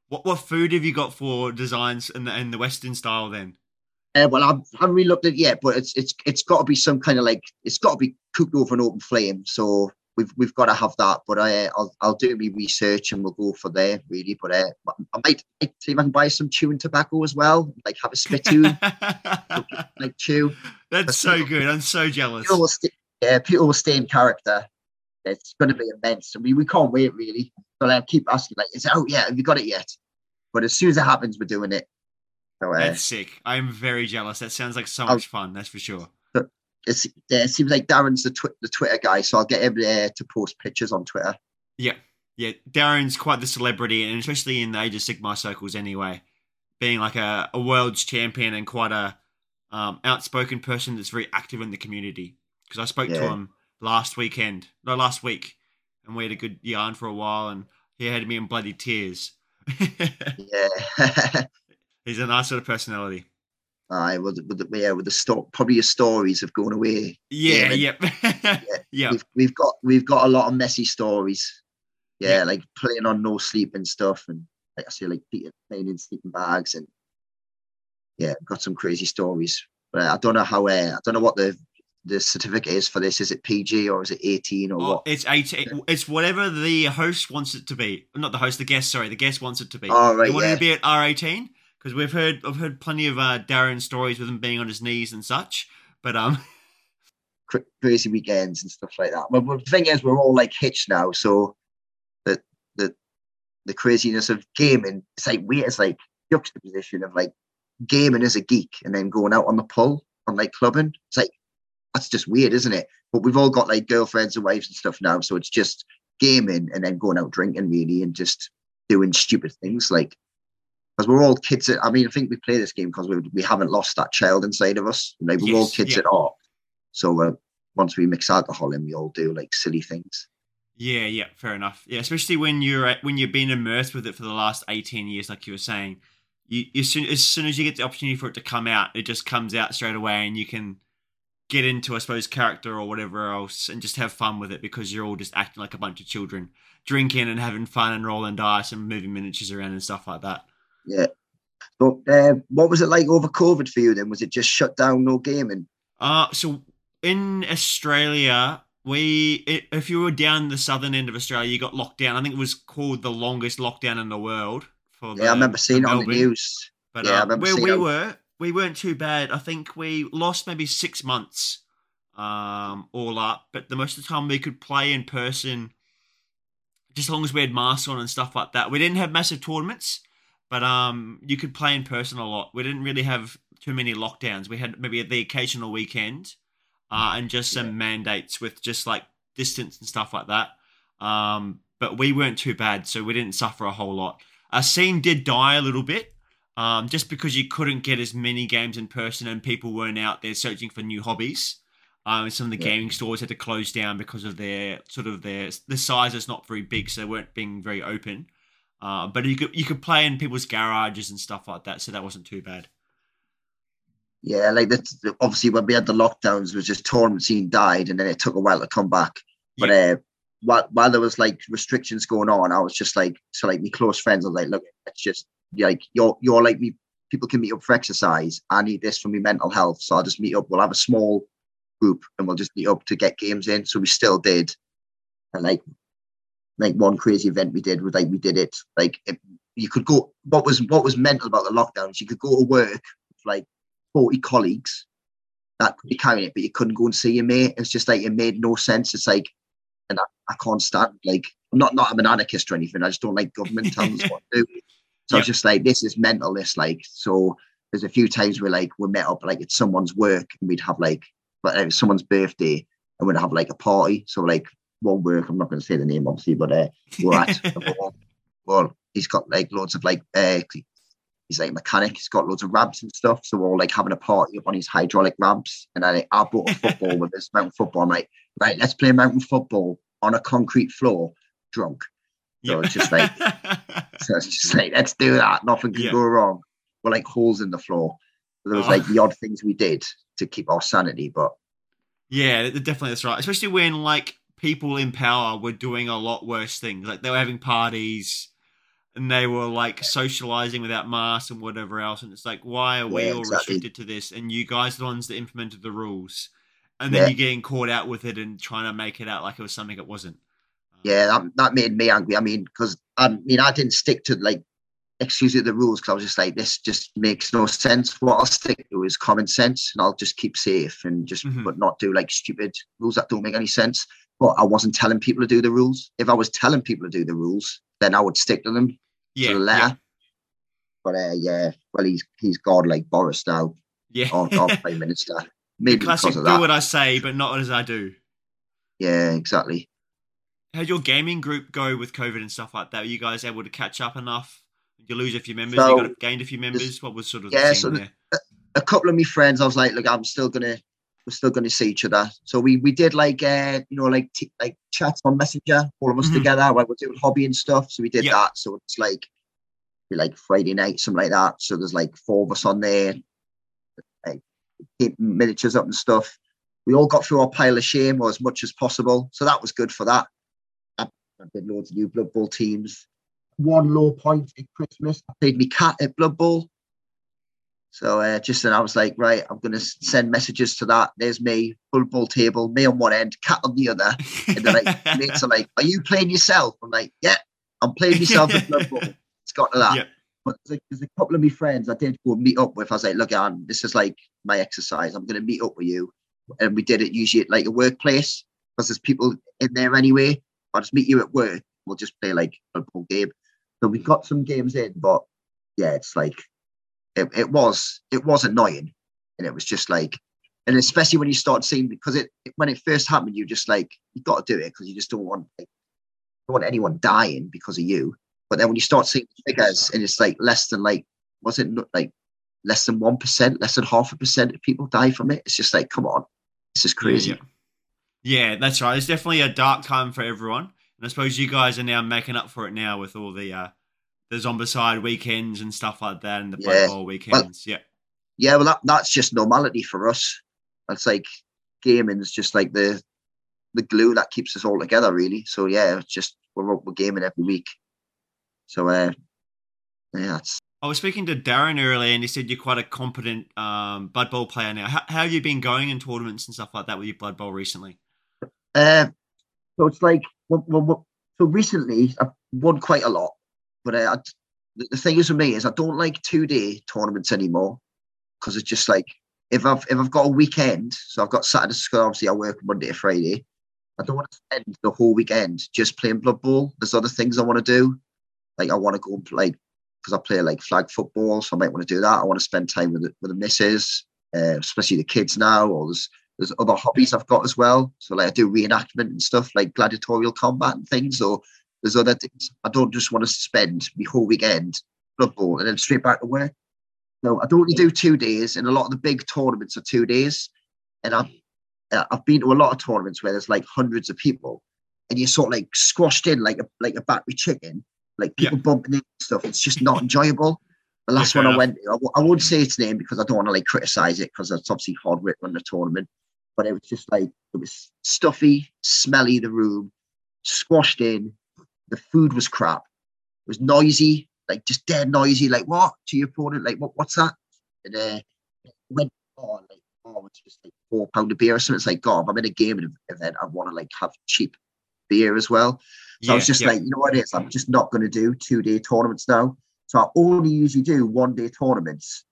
what what food have you got for designs in the in the Western style then? Uh, well, I've, I haven't really looked at it yet, but it's it's it's got to be some kind of like it's got to be cooked over an open flame. So we've we've got to have that. But I I'll I'll do my research and we'll go for there really. But uh, I might, see if I can buy some chewing tobacco as well, like have a spittoon, *laughs* like chew. That's so good. I'm so jealous. People will stay, yeah, people will stay in character. It's going to be immense, and we, we can't wait really. But I keep asking like, is it out yet? Have you got it yet? But as soon as it happens, we're doing it. So uh, That's sick. I'm very jealous. That sounds like so I'll- much fun. That's for sure. It's, yeah, it seems like Darren's the, twi- the Twitter guy, so I'll get him uh, to post pictures on Twitter. Yeah, yeah. Darren's quite the celebrity, and especially in the Age of Sigmar circles, anyway. Being like a, a world's champion and quite a um, outspoken person that's very active in the community. Because I spoke to him last weekend, no, last week, and we had a good yarn for a while, and he had me in bloody tears. *laughs* Yeah, *laughs* He's a nice sort of personality. I with the- with the, yeah with the sto- probably your stories of going away. Yeah, *laughs* Yeah, yep, yeah. We've we've got we've got a lot of messy stories. Yeah, Yeah. like playing on no sleep and stuff, and like I say, like playing in sleeping bags, and yeah, got some crazy stories. But I don't know how. Uh, I don't know what the the certificate is for this. Is it PG or is it eighteen or Oh, what? it's eighteen. It's whatever the host wants it to be. Not the host, the guest. Sorry, the guest wants it to be. Oh, right, They want it to be at R eighteen because we've heard I've heard plenty of uh, Darren stories with him being on his knees and such. But um, *laughs* crazy weekends and stuff like that. But, but the thing is, we're all like hitched now, so the the the craziness of gaming, it's like weird. It's like juxtaposition of like gaming as a geek and then going out on the pull on like clubbing. It's like that's just weird, isn't it? But we've all got like girlfriends and wives and stuff now, so it's just gaming and then going out drinking really and just doing stupid things like because we're all kids. At, I mean, I think we play this game because we, we haven't lost that child inside of us. Like we're yes, all kids yeah. at heart. So uh, once we mix alcohol in, we all do like silly things. Yeah, yeah, fair enough. Yeah, especially when you're at, when you've been immersed with it for the last eighteen years, like you were saying. You, as soon as soon as you get the opportunity for it to come out, it just comes out straight away, and you can get into, I suppose, character or whatever else, and just have fun with it because you're all just acting like a bunch of children, drinking and having fun and rolling dice and moving miniatures around and stuff like that. Yeah. But uh, what was it like over COVID for you then? Was it just shut down, no gaming? Uh, so in Australia, we if you were down the southern end of Australia, you got locked down. I think it was called the longest lockdown in the world. For the, yeah, I remember seeing it on the news. But yeah, uh, where we it. were, we weren't too bad. I think we lost maybe six months um, all up, but the most of the time we could play in person, just as long as we had masks on and stuff like that. We didn't have massive tournaments, but um, you could play in person a lot. We didn't really have too many lockdowns. We had maybe the occasional weekend, uh, and just some yeah. mandates with just like distance and stuff like that. Um, but we weren't too bad, so we didn't suffer a whole lot. Our scene did die a little bit, um, just because you couldn't get as many games in person and people weren't out there searching for new hobbies. Um, some of the yeah. gaming stores had to close down because of their sort of their the size is not very big, so they weren't being very open. Uh, but you could you could play in people's garages and stuff like that, so that wasn't too bad. Yeah, like that. Obviously, when we had the lockdowns, was just tournament scene died, and then it took a while to come back. But uh, while while there was like restrictions going on, I was just like, so like my close friends, I was like, look, it's just like you're you're like me. People can meet up for exercise. I need this for my mental health, so I'll just meet up. We'll have a small group, and we'll just meet up to get games in. So we still did, and like like one crazy event we did was like we did it like it, you could go what was what was mental about the lockdowns you could go to work with like 40 colleagues that could be carrying it but you couldn't go and see your mate. It's just like it made no sense. It's like and I, I can't stand like I'm not not I'm an anarchist or anything I just don't like government telling us what to do. So it's just like this is mental this like so there's a few times where like we met up like it's someone's work and we'd have like but it was someone's birthday and we'd have like a party. So like one work. I'm not going to say the name, obviously, but uh, we're at. *laughs* well, he's got like loads of like uh, he's like a mechanic. He's got loads of ramps and stuff. So we're all like having a party up on his hydraulic ramps. And then I bought a football with this mountain football. I'm like, right, let's play mountain football on a concrete floor, drunk. So yeah. it's just like, so it's just like, let's do that. Nothing can yeah. go wrong. We're like holes in the floor. So there was oh. like the odd things we did to keep our sanity, but yeah, definitely that's right. Especially when like people in power were doing a lot worse things. Like they were having parties and they were like socializing without masks and whatever else. And it's like, why are we yeah, all exactly. restricted to this? And you guys are the ones that implemented the rules. And then yeah. you're getting caught out with it and trying to make it out like it was something it wasn't. Yeah, that, that made me angry. I mean, because I mean, I didn't stick to like excuse me the rules because I was just like, this just makes no sense. What I'll stick to is common sense, and I'll just keep safe and just mm-hmm. but not do like stupid rules that don't make any sense but I wasn't telling people to do the rules. If I was telling people to do the rules, then I would stick to them yeah, to the letter. Yeah. But uh, yeah, well, he's he's God like Boris now. Yeah, or, or *laughs* Prime Minister. Maybe classic, because of that. Do what I say, but not as I do. Yeah, exactly. How'd your gaming group go with COVID and stuff like that? Were you guys able to catch up enough? Did you lose a few members? So, you got gained a few members. What was sort of yeah? so the, a, a couple of my friends, I was like, look, I'm still gonna we're still going to see each other. So we we did like uh, you know like t- like chats on Messenger, all of us mm-hmm. together while we're doing hobby and stuff. So we did yep. that. So it's like like Friday night, something like that. So there's like four of us on there, like miniatures up and stuff. We all got through our pile of shame or as much as possible. So that was good for that. I, I did loads of new Blood Bowl teams. One low point at Christmas. I played me cat at Blood Bowl. So uh, just then I was like, right, I'm going to send messages to that. There's me, full ball table, me on one end, cat on the other. And they're like *laughs* mates are like, are you playing yourself? I'm like, yeah, I'm playing myself in Blood Bowl. *laughs* It's got to that. But there's a, there's a, couple of my friends I did go meet up with. I was like, look, Anne, this is like my exercise. I'm going to meet up with you. And we did it usually at like a workplace because there's people in there anyway. I'll just meet you at work. We'll just play like a full game. So we got some games in, but yeah, it's like it, it was it was annoying, and it was just like and especially when you start seeing because it when it first happened, you just like you got to do it because you just don't want like, don't want anyone dying because of you. But then when you start seeing figures and it's like less than like was it like less than one percent, less than half a percent of people die from it. It's just like, come on, this is crazy. Yeah, yeah. yeah, that's right. It's definitely a dark time for everyone, and I suppose you guys are now making up for it now with all the uh, the zombicide weekends and stuff like that, and the yeah. Blood Bowl weekends. Well, yeah, yeah. Well, that, that's just normality for us. That's like gaming is just like the the glue that keeps us all together, really. So yeah, it's just we're we're gaming every week. So uh, yeah, it's I was speaking to Darren earlier, and he said you're quite a competent um, Blood Bowl player now. How, how, have you been going in tournaments and stuff like that with your Blood Bowl recently? Uh, so it's like, well, well, so recently I've won quite a lot, but uh, I, the thing is for me is I don't like two day tournaments anymore because it's just like if I've if I've got a weekend, so I've got Saturday school. Obviously, I work Monday to Friday. I don't want to spend the whole weekend just playing Blood Bowl. There's other things I want to do. Like I want to go and play because I play like flag football, so I might want to do that. I want to spend time with the, with the missus, uh, especially the kids now. Or there's there's other hobbies I've got as well. So like I do reenactment and stuff like gladiatorial combat and things. Or there's other things. I don't just want to spend my whole weekend Blood Bowl and then straight back to work. No, I don't only do two days, and a lot of the big tournaments are two days. And I've uh, I've been to a lot of tournaments where there's like hundreds of people, and you're sort of like squashed in like a like a battery chicken, like people yeah. bumping into stuff. It's just not enjoyable. The last one I went to, I w- I won't say its name because I don't want to like criticize it because it's obviously hard work on the tournament. But it was just like it was stuffy, smelly. The room, squashed in. The food was crap. It was noisy, like just dead noisy. Like what to your opponent? Like what? What's that? And uh, went on like oh, it's just like four pound of beer or something. It's like God, I'm in a gaming event. I want to like have cheap beer as well. So yeah, I was just yeah. like, you know what it is? I'm just not going to do two day tournaments now. So I only usually do one day tournaments,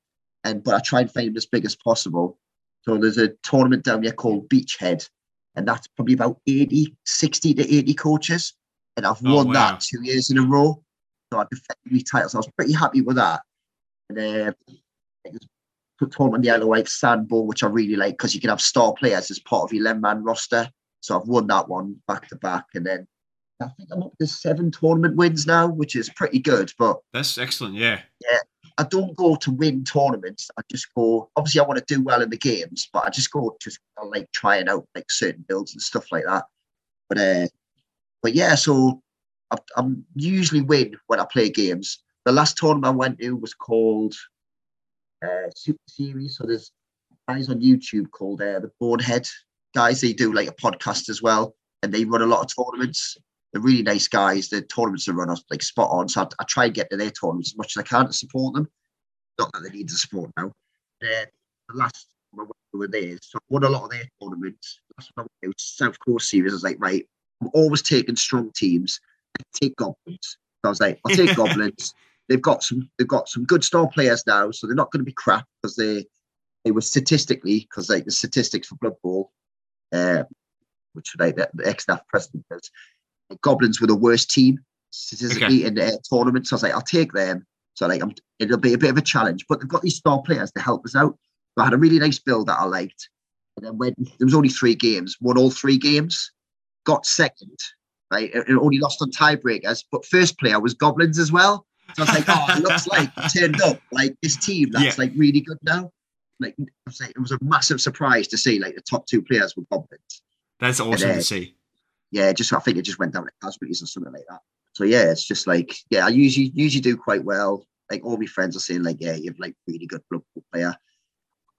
and but I try and find them as big as possible. So there's a tournament down here called Beachhead, and that's probably about 80, 60 to 80 coaches. And I've oh, won wow. that two years in a row. So I defended my titles. I was pretty happy with that. And uh, put tournament the Isle of Wight Sandbowl, which I really like because you can have star players as part of your 11 man roster. So I've won that one back to back. And then I think I'm up to seven tournament wins now, which is pretty good. But that's excellent. Yeah. Yeah. I don't go to win tournaments. I just go. Obviously, I want to do well in the games, but I just go just like trying out like certain builds and stuff like that. But uh, but yeah. So I, I'm usually win when I play games. The last tournament I went to was called uh, Super Series. So there's guys on YouTube called uh, the Bonehead guys. They do like a podcast as well, and they run a lot of tournaments they're really nice guys. The tournaments are run are like spot on. So I, I, try and get to their tournaments as much as I can to support them. Not that they need the support now. Uh, the last time I went with theirs, so I won a lot of their tournaments. Last one I went to South Coast Series. I was like, right, I'm always taking strong teams. I take goblins. So I was like, I'll take *laughs* goblins. They've got some. They've got some good star players now, so they're not going to be crap because they they were statistically because like the statistics for Blood Bowl, uh, which like the, the ex-staff president does, Goblins were the worst team statistically okay. in the tournament. So I was like, I'll take them. So like, I'm, it'll be a bit of a challenge. But they've got these star players to help us out. So I had a really nice build that I liked. And then when there was only three games, won all three games, got second. Right, it, only lost on tiebreakers, but first player was Goblins as well. So I was like, oh, it looks *laughs* like turned up like this team that's yeah. like really good now. Like like, it was a massive surprise to see like the top two players were Goblins. That's awesome to see yeah, just I think it just went down to casualties or something like that. So yeah, it's just like yeah, I usually usually do quite well. Like all my friends are saying, like yeah, you're like really good football player.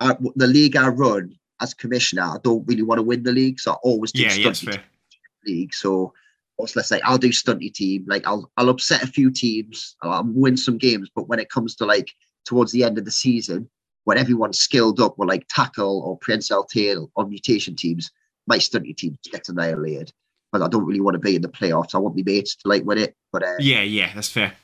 Uh, I, the league I run as commissioner, I don't really want to win the league, so I always do yeah, stunty league. So let's say I'll do stunty team. Like I'll I'll upset a few teams, I'll win some games, but when it comes to like towards the end of the season, when everyone's skilled up with like tackle or prehensile tail or mutation teams, my stunty team gets annihilated but I don't really want to be in the playoffs. I want my mates to like win it. But uh, yeah, yeah, that's fair.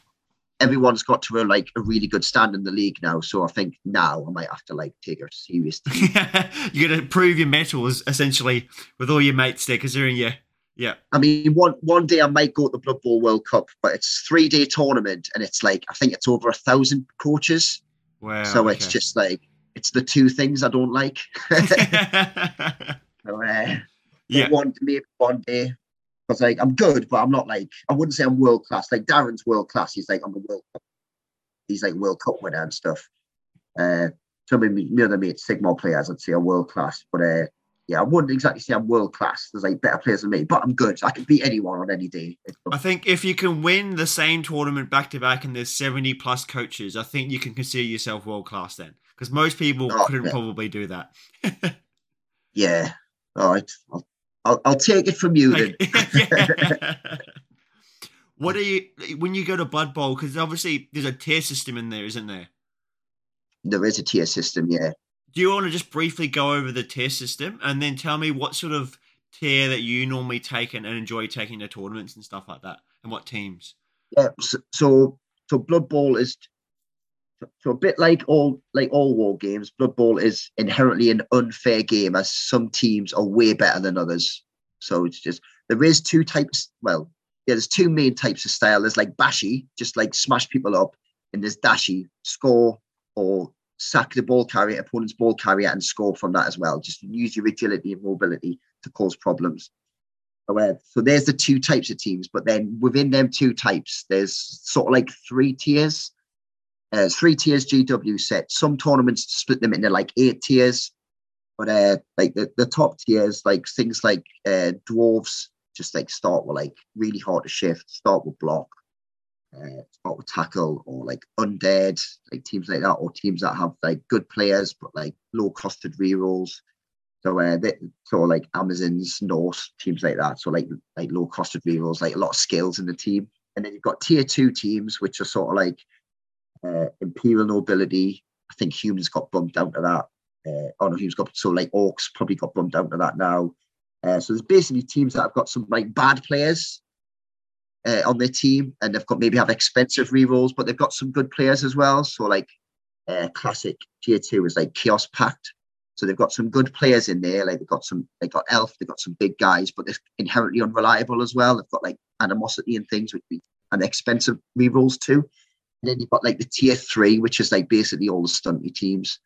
Everyone's got to a like a really good stand in the league now, so I think now I might have to like take it serious. *laughs* you got to prove your mettle essentially with all your mates there, because they're in your yeah. I mean, one one day I might go to the Blood Bowl World Cup, but it's three day tournament, and it's like I think it's over a thousand coaches. Wow. So okay. it's just like it's the two things I don't like. *laughs* *laughs* so, uh, yeah. One maybe one day because like I'm good, but I'm not like I wouldn't say I'm world class. Like Darren's world class. He's like I'm a world cup. He's like World Cup winner and stuff. Uh, some of me, other mates, Sigmar players, I'd say are world class. But uh, yeah, I wouldn't exactly say I'm world class. There's like better players than me, but I'm good. I can beat anyone on any day. I think if you can win the same tournament back to back and there's 70 plus coaches, I think you can consider yourself world class then. Because most people oh, couldn't yeah. probably do that. *laughs* yeah. All right. I'll, I'll, I'll, take it from you then. *laughs* *laughs* what are you, when you go to Blood Bowl, because obviously there's a tier system in there, isn't there? There is a tier system, yeah do you want to just briefly go over the tier system and then tell me what sort of tier that you normally take and, enjoy taking to tournaments and stuff like that, and what teams? Yeah, so so Blood Bowl is so a bit like all like all war games. Blood Bowl is inherently an unfair game, as some teams are way better than others. So it's just there is two types. Well, yeah, there's two main types of style. There's like bashy, just like smash people up, and there's dashy, score or sack the ball carrier, opponent's ball carrier, and score from that as well. Just use your agility and mobility to cause problems. So there's the two types of teams, but then within them two types, there's sort of like three tiers. Uh, three tiers GW set. Some tournaments split them into like eight tiers, but uh, like the, the top tiers, like things like uh, dwarves, just like start with like really hard to shift, start with block, uh, spot tackle or like undead, like teams like that, or teams that have like good players but like low costed rerolls. So uh, they, so like Amazons, Norse, teams like that. So like like low costed rerolls, like a lot of skills in the team. And then you've got tier two teams, which are sort of like uh, Imperial Nobility. I think humans got bumped out of that. Uh, oh no, humans got so like orcs probably got bumped out of that now. Uh, so there's basically teams that have got some like bad players uh, on their team, and they've got maybe have expensive rerolls, but they've got some good players as well. So like uh, classic tier two is like Chaos Pact. So they've got some good players in there. Like they've got some, they've got Elf, they've got some big guys, but they're inherently unreliable as well. They've got like animosity and things, which be and expensive rerolls too. And then you've got like the tier three, which is like basically all the stunty teams.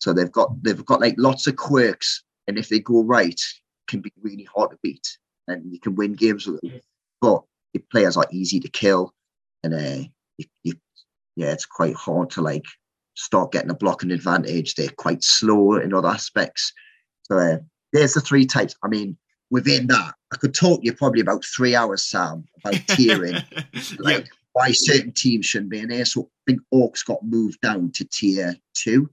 So they've got they've got like lots of quirks, and if they go right, can be really hard to beat, and you can win games with them. But players are easy to kill, and uh, you, you, yeah, it's quite hard to like start getting a blocking advantage. They're quite slow in other aspects. So uh, there's the three types. I mean, within that, I could talk you probably about three hours, Sam, about *laughs* tiering, like yep. why certain teams shouldn't be in there. So I think Orcs got moved down to tier two,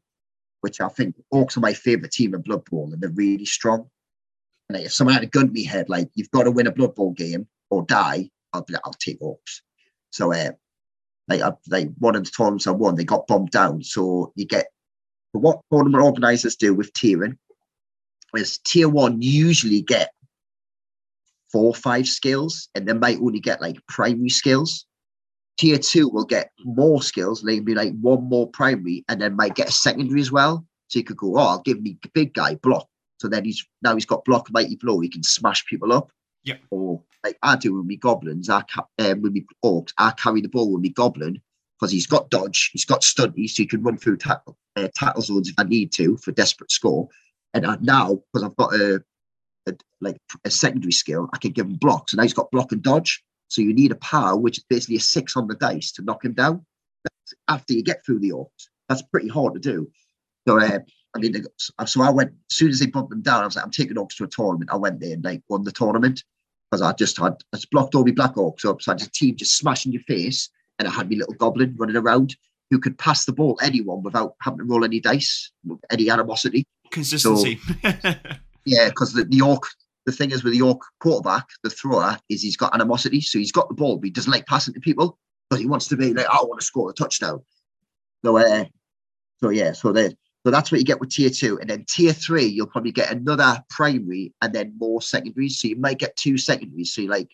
which I think Orcs are my favourite team in Blood Bowl, and they're really strong. And if someone had a gun to my head, like you've got to win a Blood Bowl game or die, I'll be I'll take Orcs. So uh, like I, like one of the tournaments I won, they got bombed down. So you get but what tournament organisers do with tiering is tier one usually get four or five skills, and they might only get like primary skills. Tier two will get more skills, they be like one more primary, and then might get a secondary as well. So you could go, oh, I'll give me big guy block. So then he's now he's got block mighty blow. He can smash people up. Yeah. Or like I do with me goblins, I um, with me orcs, I carry the ball with me goblin because he's got dodge, he's got stunty, so he can run through tackle uh, tackle zones if I need to for desperate score. And I, now because I've got a, a, like a secondary skill, I can give him blocks, and now he's got block and dodge. So you need a power, which is basically a six on the dice to knock him down. That's after you get through the orcs, that's pretty hard to do. So uh, I mean, so I went as soon as they bumped them down. I was like, I'm taking Orcs to a tournament. I went there and like won the tournament because I just had I just blocked all my Black Orcs up. So I had a team just smashing your face, and I had my little goblin running around who could pass the ball anyone without having to roll any dice, any animosity. Consistency. So, yeah, because the, the Orc, the thing is with the Orc quarterback, the thrower, is he's got animosity. So he's got the ball, but he doesn't like passing to people, but he wants to be like, I want to score a touchdown. So, uh, so yeah, so they so that's what you get with tier two. And then tier three, you'll probably get another primary and then more secondaries. So you might get two secondaries. So like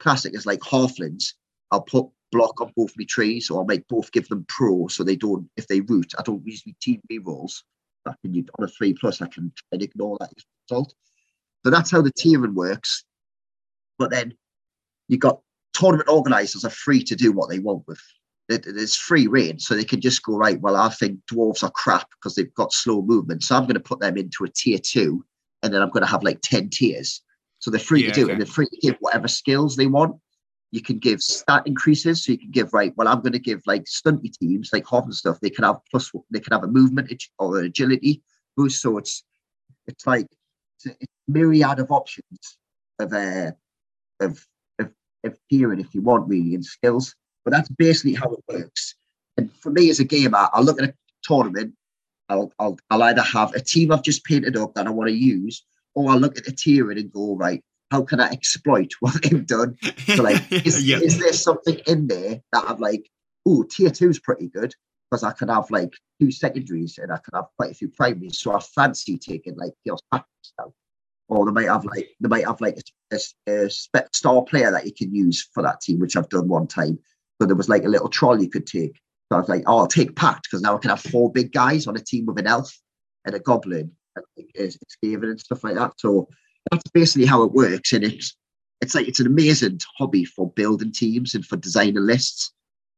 classic is like halflings. I'll put block on both my trees, or I'll make both give them pro so they don't, if they root, I don't usually team B rolls. I can on a three plus, I can and ignore that result. So that's how the tiering works. But then you've got tournament organizers are free to do what they want with it, it's free reign, so they can just go right. Well, I think dwarves are crap because they've got slow movement, so I'm going to put them into a tier two, and then I'm going to have like ten tiers. So they're free yeah, to do, okay. and they're free to give whatever skills they want. You can give stat increases, so you can give right. Well, I'm going to give like stunty teams like Hoff and stuff. They can have plus, they can have a movement or agility boost. So it's it's like it's a, it's a myriad of options of uh, of of of tiering if you want really and skills. But that's basically how it works. And for me as a gamer, I look at a tournament. I'll, I'll, I'll either have a team I've just painted up that I want to use, or I'll look at the tiering and go, right, how can I exploit *laughs* what they've done? So like, *laughs* is, yeah. is there something in there that I'm like, oh, tier two is pretty good because I can have like two secondaries and I can have quite a few primaries. So I fancy taking like your tactics down. Or they might have like they might have like a, a, a star player that you can use for that team, which I've done one time. So there was like a little troll you could take. So I was like, oh, I'll take Pact because now I can have four big guys on a team with an elf and a goblin and it's Skaven and stuff like that. So that's basically how it works. And it's it's like it's an amazing hobby for building teams and for designing lists.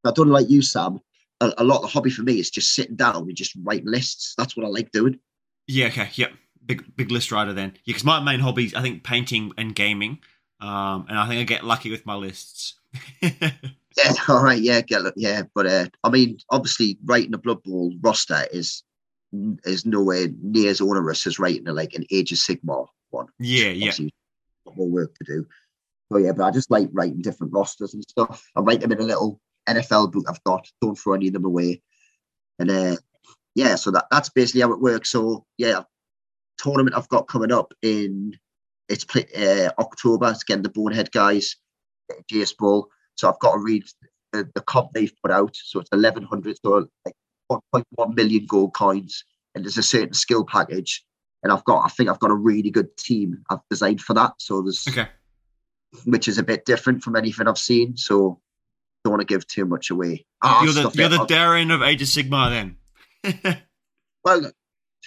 I don't like you, Sam. A, a lot of the hobby for me is just sitting down and just writing lists. That's what I like doing. Yeah, okay, yep. Big big list writer then. Yeah, because my main hobby is I think painting and gaming. Um, and I think I get lucky with my lists. *laughs* Yeah, *laughs* all right, yeah, get yeah, but uh, I mean, obviously, writing a Blood Bowl roster is is nowhere near as onerous as writing a, like an Age of Sigmar one. Yeah, yeah, more work to do. So yeah, but I just like writing different rosters and stuff. I write them in a little NFL book I've got. Don't throw any of them away. And uh, yeah, so that that's basically how it works. So yeah, tournament I've got coming up in it's uh, October. It's again the Bonehead guys, Ageas Bowl. So I've got to read the, the comp they've put out. So it's 1100, so like 1.1 million gold coins, and there's a certain skill package. And I've got, I think I've got a really good team I've designed for that. So there's, okay. which is a bit different from anything I've seen. So don't want to give too much away. Oh, you're ah, the, you're the Darren of Age of Sigmar then. *laughs* well,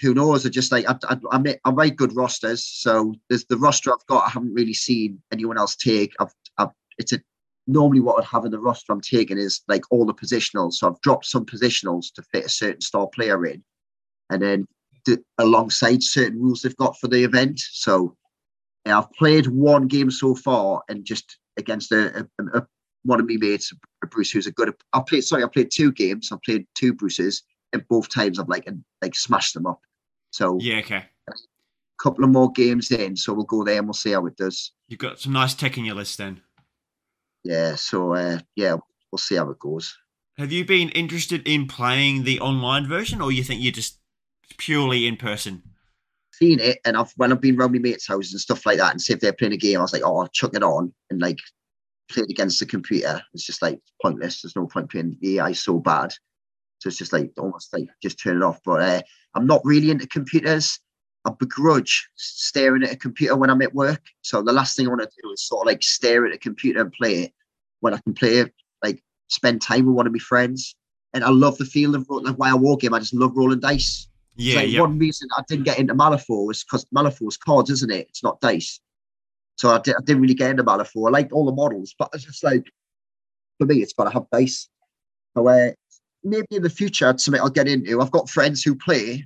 who knows? I just like I, I, I, make, I write good rosters. So there's the roster I've got. I haven't really seen anyone else take. I've, I've it's a normally what I'd have in the roster I'm taking is like all the positionals. So I've dropped some positionals to fit a certain star player in, and then alongside certain rules they've got for the event. So yeah, I've played one game so far, and just against a, a, a one of my mates, Bruce, who's a good. I played sorry, I played two games. I played two Bruces, and both times I've like and like smashed them up. So yeah, okay. A couple of more games in, so we'll go there and we'll see how it does. You've got some nice tech in your list then yeah, so uh, yeah, we'll see how it goes. Have you been interested in playing the online version, or you think you're just purely in person? Seen it, and I've when I've been around my mates' houses and stuff like that, and see if they're playing a game, I was like, oh, I'll chuck it on and like play it against the computer. It's just like pointless. There's no point playing the AI so bad. So it's just like almost like just turn it off. But uh, I'm not really into computers. I begrudge staring at a computer when I'm at work. So the last thing I want to do is sort of like stare at a computer and play it when I can play it, like spend time with one of my friends. And I love the feel of like why I war game. I just love rolling dice. Yeah, like yeah. One reason I didn't get into Malifaux was because Malifaux is cards, isn't it? It's not dice. So I, did, I didn't really get into Malifaux. I liked all the models, but it's just like for me, it's got to have dice. So uh, maybe in the future, it's something I'll get into. I've got friends who play,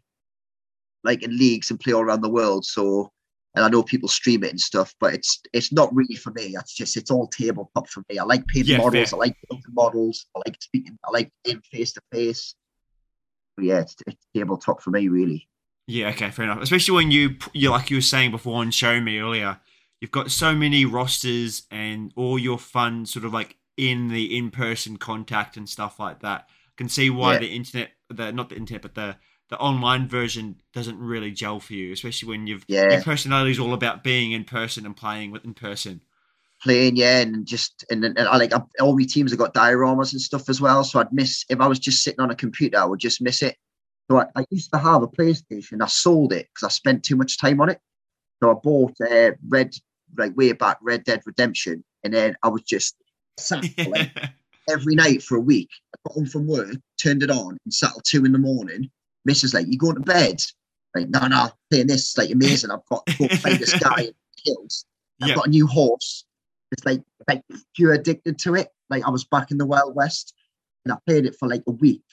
like in leagues and play all around the world. So and I know people stream it and stuff, but it's it's not really for me. It's just it's all tabletop for me. I like painting yeah, models, fair. I like building models, I like speaking, I like in face to face. Yeah, it's, it's tabletop for me, really. Yeah, okay, fair enough. Especially when you you like you were saying before and showing me earlier, you've got so many rosters and all your fun sort of like in the in person contact and stuff like that. I can see why yeah. the internet, the not the internet, but the the online version doesn't really gel for you, especially when you've yeah. your personality is all about being in person and playing with in person. Playing, yeah, and just and, and I like all my teams have got dioramas and stuff as well. So I'd miss if I was just sitting on a computer, I would just miss it. So I, I used to have a PlayStation. I sold it because I spent too much time on it. So I bought uh, Red, like way back, Red Dead Redemption, and then I was just sat like, *laughs* every night for a week. I got home from work, turned it on, and sat till two in the morning Mrs. like, you going to bed? Like, no, no, playing this is like amazing. I've got to play this *laughs* guy in hills. I've got a new horse. It's like like you're addicted to it. Like I was back in the Wild West. and I played it for like a week.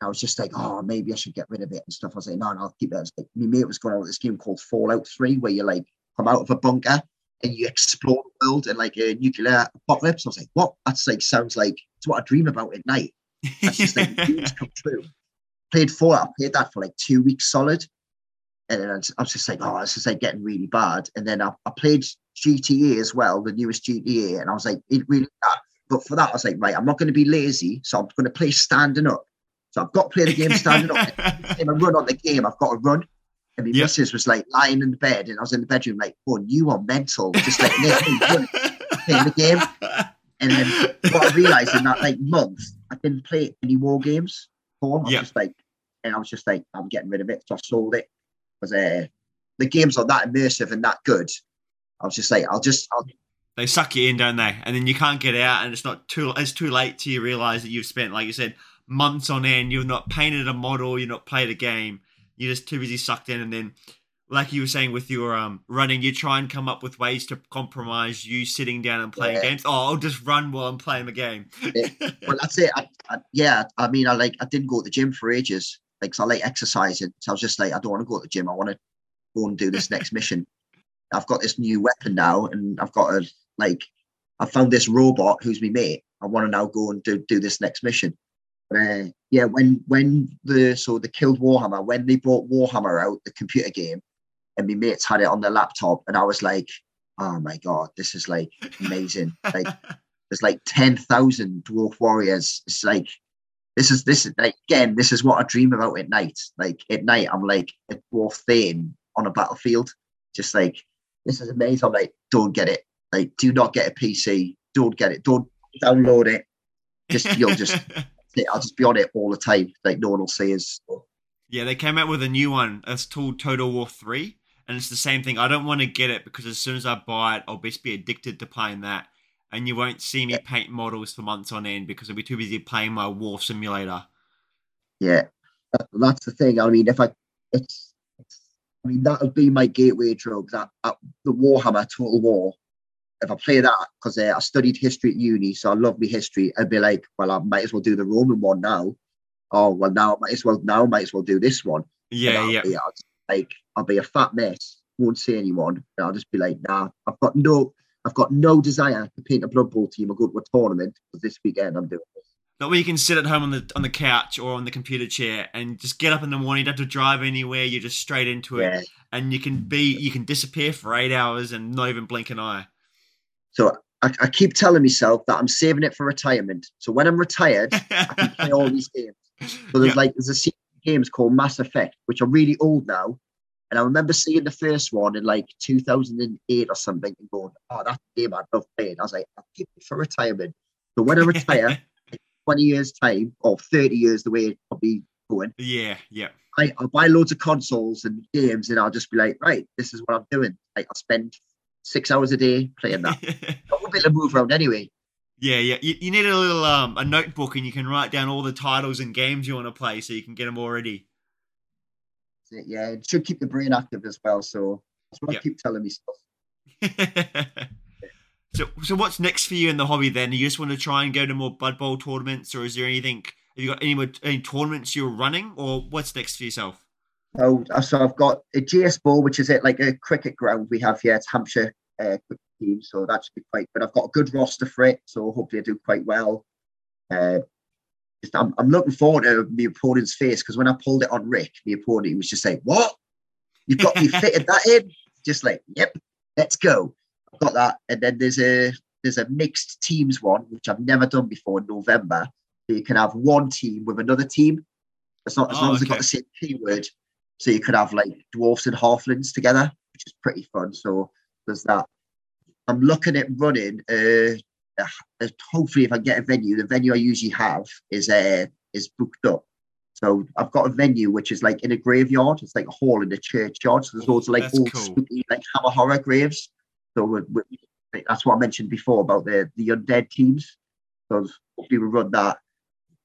I was just like, oh, maybe I should get rid of it and stuff. I was like, no, no, I'll keep it. Like, my mate was going on with this game called Fallout 3, where you like come out of a bunker and you explore the world and like a nuclear apocalypse. I was like, what? That's like sounds like it's what I dream about at night. That's just like dreams come true. Played four. I played that for like two weeks solid. And then I was just like, oh, this is like getting really bad. And then I, I played GTA as well, the newest GTA, and I was like, it really bad. But for that, I was like, right, I'm not going to be lazy, so I'm going to play standing up. So I've got to play the game standing up. *laughs* If I run on the game, I've got to run. And my yep. missus was like lying in the bed, and I was in the bedroom like, "Oh, you are mental!" Just like playing the game. And then what I realised in that like month, I didn't play any war games. Home. I was yep. just like, and I was just like, I'm getting rid of it. So I sold it because uh, the games are that immersive and that good. I was just like, I'll just, I'll, they suck you in, don't they? And then you can't get out, and it's not too it's too late till you realize that you've spent, like you said, months on end. You've not painted a model, you've not played a game. You're just too busy sucked in, and then, like you were saying with your um running, you try and come up with ways to compromise you sitting down and playing yeah. games. Oh, I'll just run while I'm playing the game. yeah. Well, that's it. I, I, yeah, I mean, I like I didn't go to the gym for ages. Like, so I like exercising. So I was just like, I don't want to go to the gym. I want to go and do this *laughs* next mission. I've got this new weapon now, and I've got a like I found this robot who's my mate. I want to now go and do, do this next mission. Uh, yeah, when when the so the killed Warhammer when they brought Warhammer out, the computer game, and my mates had it on their laptop, and I was like, oh my god, this is like amazing. like *laughs* there's like ten thousand dwarf warriors. It's like this is this is like again, this is what I dream about at night. Like at night, I'm like a dwarf thing on a battlefield, just like this is amazing. I'm like, don't get it. Like, do not get a PC. Don't get it. Don't download it. Just you'll just *laughs* I'll just be on it all the time. Like no one will see us. Yeah, they came out with a new one. It's called Total War Three, and it's the same thing. I don't want to get it because as soon as I buy it, I'll just be addicted to playing that, and you won't see me yeah. paint models for months on end because I'll be too busy playing my war simulator. Yeah, that's the thing. I mean, if I, it's, it's I mean, that would be my gateway drug. That, that the Warhammer Total War if I play that because uh, I studied history at uni, so I love my history, I'd be like, well, I might as well do the Roman one now. Oh well, now I might as well now I might as well do this one. Yeah, yeah. Be, I'll like I'll be a fat mess, won't see anyone, and I'll just be like, nah, I've got no, I've got no desire to paint a Blood Bowl team or go to a tournament because this weekend I'm doing this. Not where you can sit at home on the on the couch or on the computer chair and just get up in the morning. You don't have to drive anywhere. You're just straight into it, yeah. and you can be you can disappear for eight hours and not even blink an eye. So I, I, keep telling myself that I'm saving it for retirement. So when I'm retired, I can play all these games. So there's *laughs* yeah. like there's a games called Mass Effect, which are really old now. And I remember seeing the first one in like 2008 or something and going, oh, that's a game I'd love playing. I was like, I'll keep it for retirement. So when I *laughs* retire, like 20 years' time or 30 years, the way I'll be going. Yeah, yeah. I, I'll buy loads of consoles and games and I'll just be like, right, this is what I'm doing. Like I'll spend six hours a day playing that. *laughs* I won't be able to move around anyway. Yeah, yeah. You, you need a little um a notebook and you can write down all the titles and games you want to play so you can get them all ready. Yeah, it should keep the brain active as well. So that's what yep. I keep telling myself. *laughs* so, so what's next for you in the hobby then? Do you just want to try and go to more Blood Bowl tournaments, or is there anything? Have you got any more any tournaments you're running, or what's next for yourself? Oh, so I've got a Ageas Bowl, which is it like a cricket ground we have here. It's Hampshire uh, team, so that should be quite good. I've got a good roster for it, so hopefully I do quite well. Uh, just, I'm, I'm looking forward to my opponent's face because when I pulled it on Rick, the opponent was just like, "What? You've got me fitted that in?" *laughs* Just like, "Yep, let's go." I've got that, and then there's a there's a mixed teams one which I've never done before in November. So you can have one team with another team. It's not as oh, long as they've got the same keyword. So you could have like dwarfs and halflings together, which is pretty fun. So there's that. I'm looking at running. Uh, uh, hopefully, if I get a venue, the venue I usually have is uh, is booked up. So I've got a venue which is like in a graveyard. It's like a hall in a churchyard. So there's of like that's old cool. spooky, like Hammer horror graves. So we're, we're, that's what I mentioned before about the the undead teams. So hopefully we run that.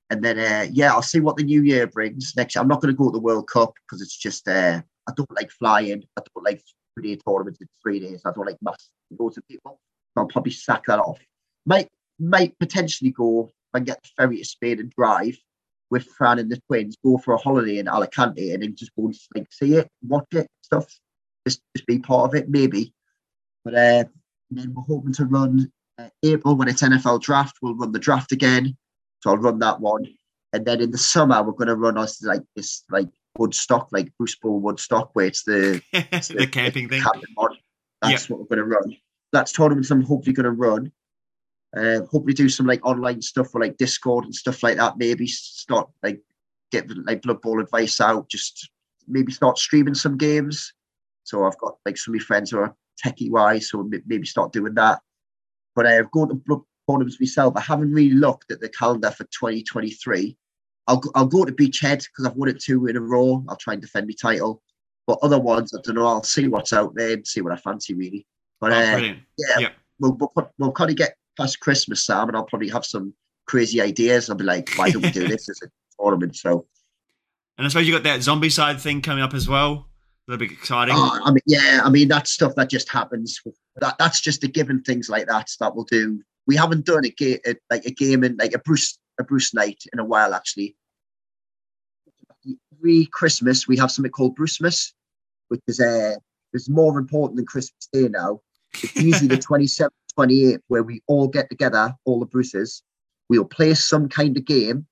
And then, uh, yeah, I'll see what the new year brings next year. I'm not going to go to the World Cup because it's just, uh, I don't like flying. I don't like three day tournaments in three days. I don't like mass loads of people. I'll probably sack that off. Might, might potentially go and get the ferry to Spain and drive with Fran and the twins, go for a holiday in Alicante, and then just go and like see it, watch it, stuff. Just just be part of it, maybe. But uh, then we're hoping to run uh, April when it's NFL draft. We'll run the draft again, so I'll run that one. And then in the summer, we're going to run us like this, like Woodstock, like Bruce Bowl Woodstock, where it's the *laughs* it's the, the, camping the thing. That's yep. what we're going to run. That's tournaments I'm hopefully going to run. Uh, hopefully do some like online stuff for like Discord and stuff like that. Maybe start like get like Blood Bowl advice out. Just maybe start streaming some games. So I've got like some of my friends who are techie wise, so maybe start doing that. But I've gone to Blood tournaments myself. I haven't really looked at the calendar for 2023. I'll I'll go to Beachhead because I've won it two in a row. I'll try and defend my title. But other ones, I don't know. I'll see what's out there and see what I fancy really. But oh, uh, yeah, yep. we'll, we'll, we'll kind of get past Christmas, Sam, and I'll probably have some crazy ideas. I'll be like, why don't we do *laughs* this as a tournament? So, and I suppose you got that Zombicide thing coming up as well. That'll be exciting. Oh, I mean, yeah, I mean that's stuff that just happens. That that's just a given. Things like that that we'll do. We haven't done a game like a game in like a Bruce a Bruce night in a while actually. Every Christmas we have something called Brucemas, which is uh, is more important than Christmas Day now. It's usually the *laughs* 27th, 28th, where we all get together, all the Bruces. We'll play some kind of game,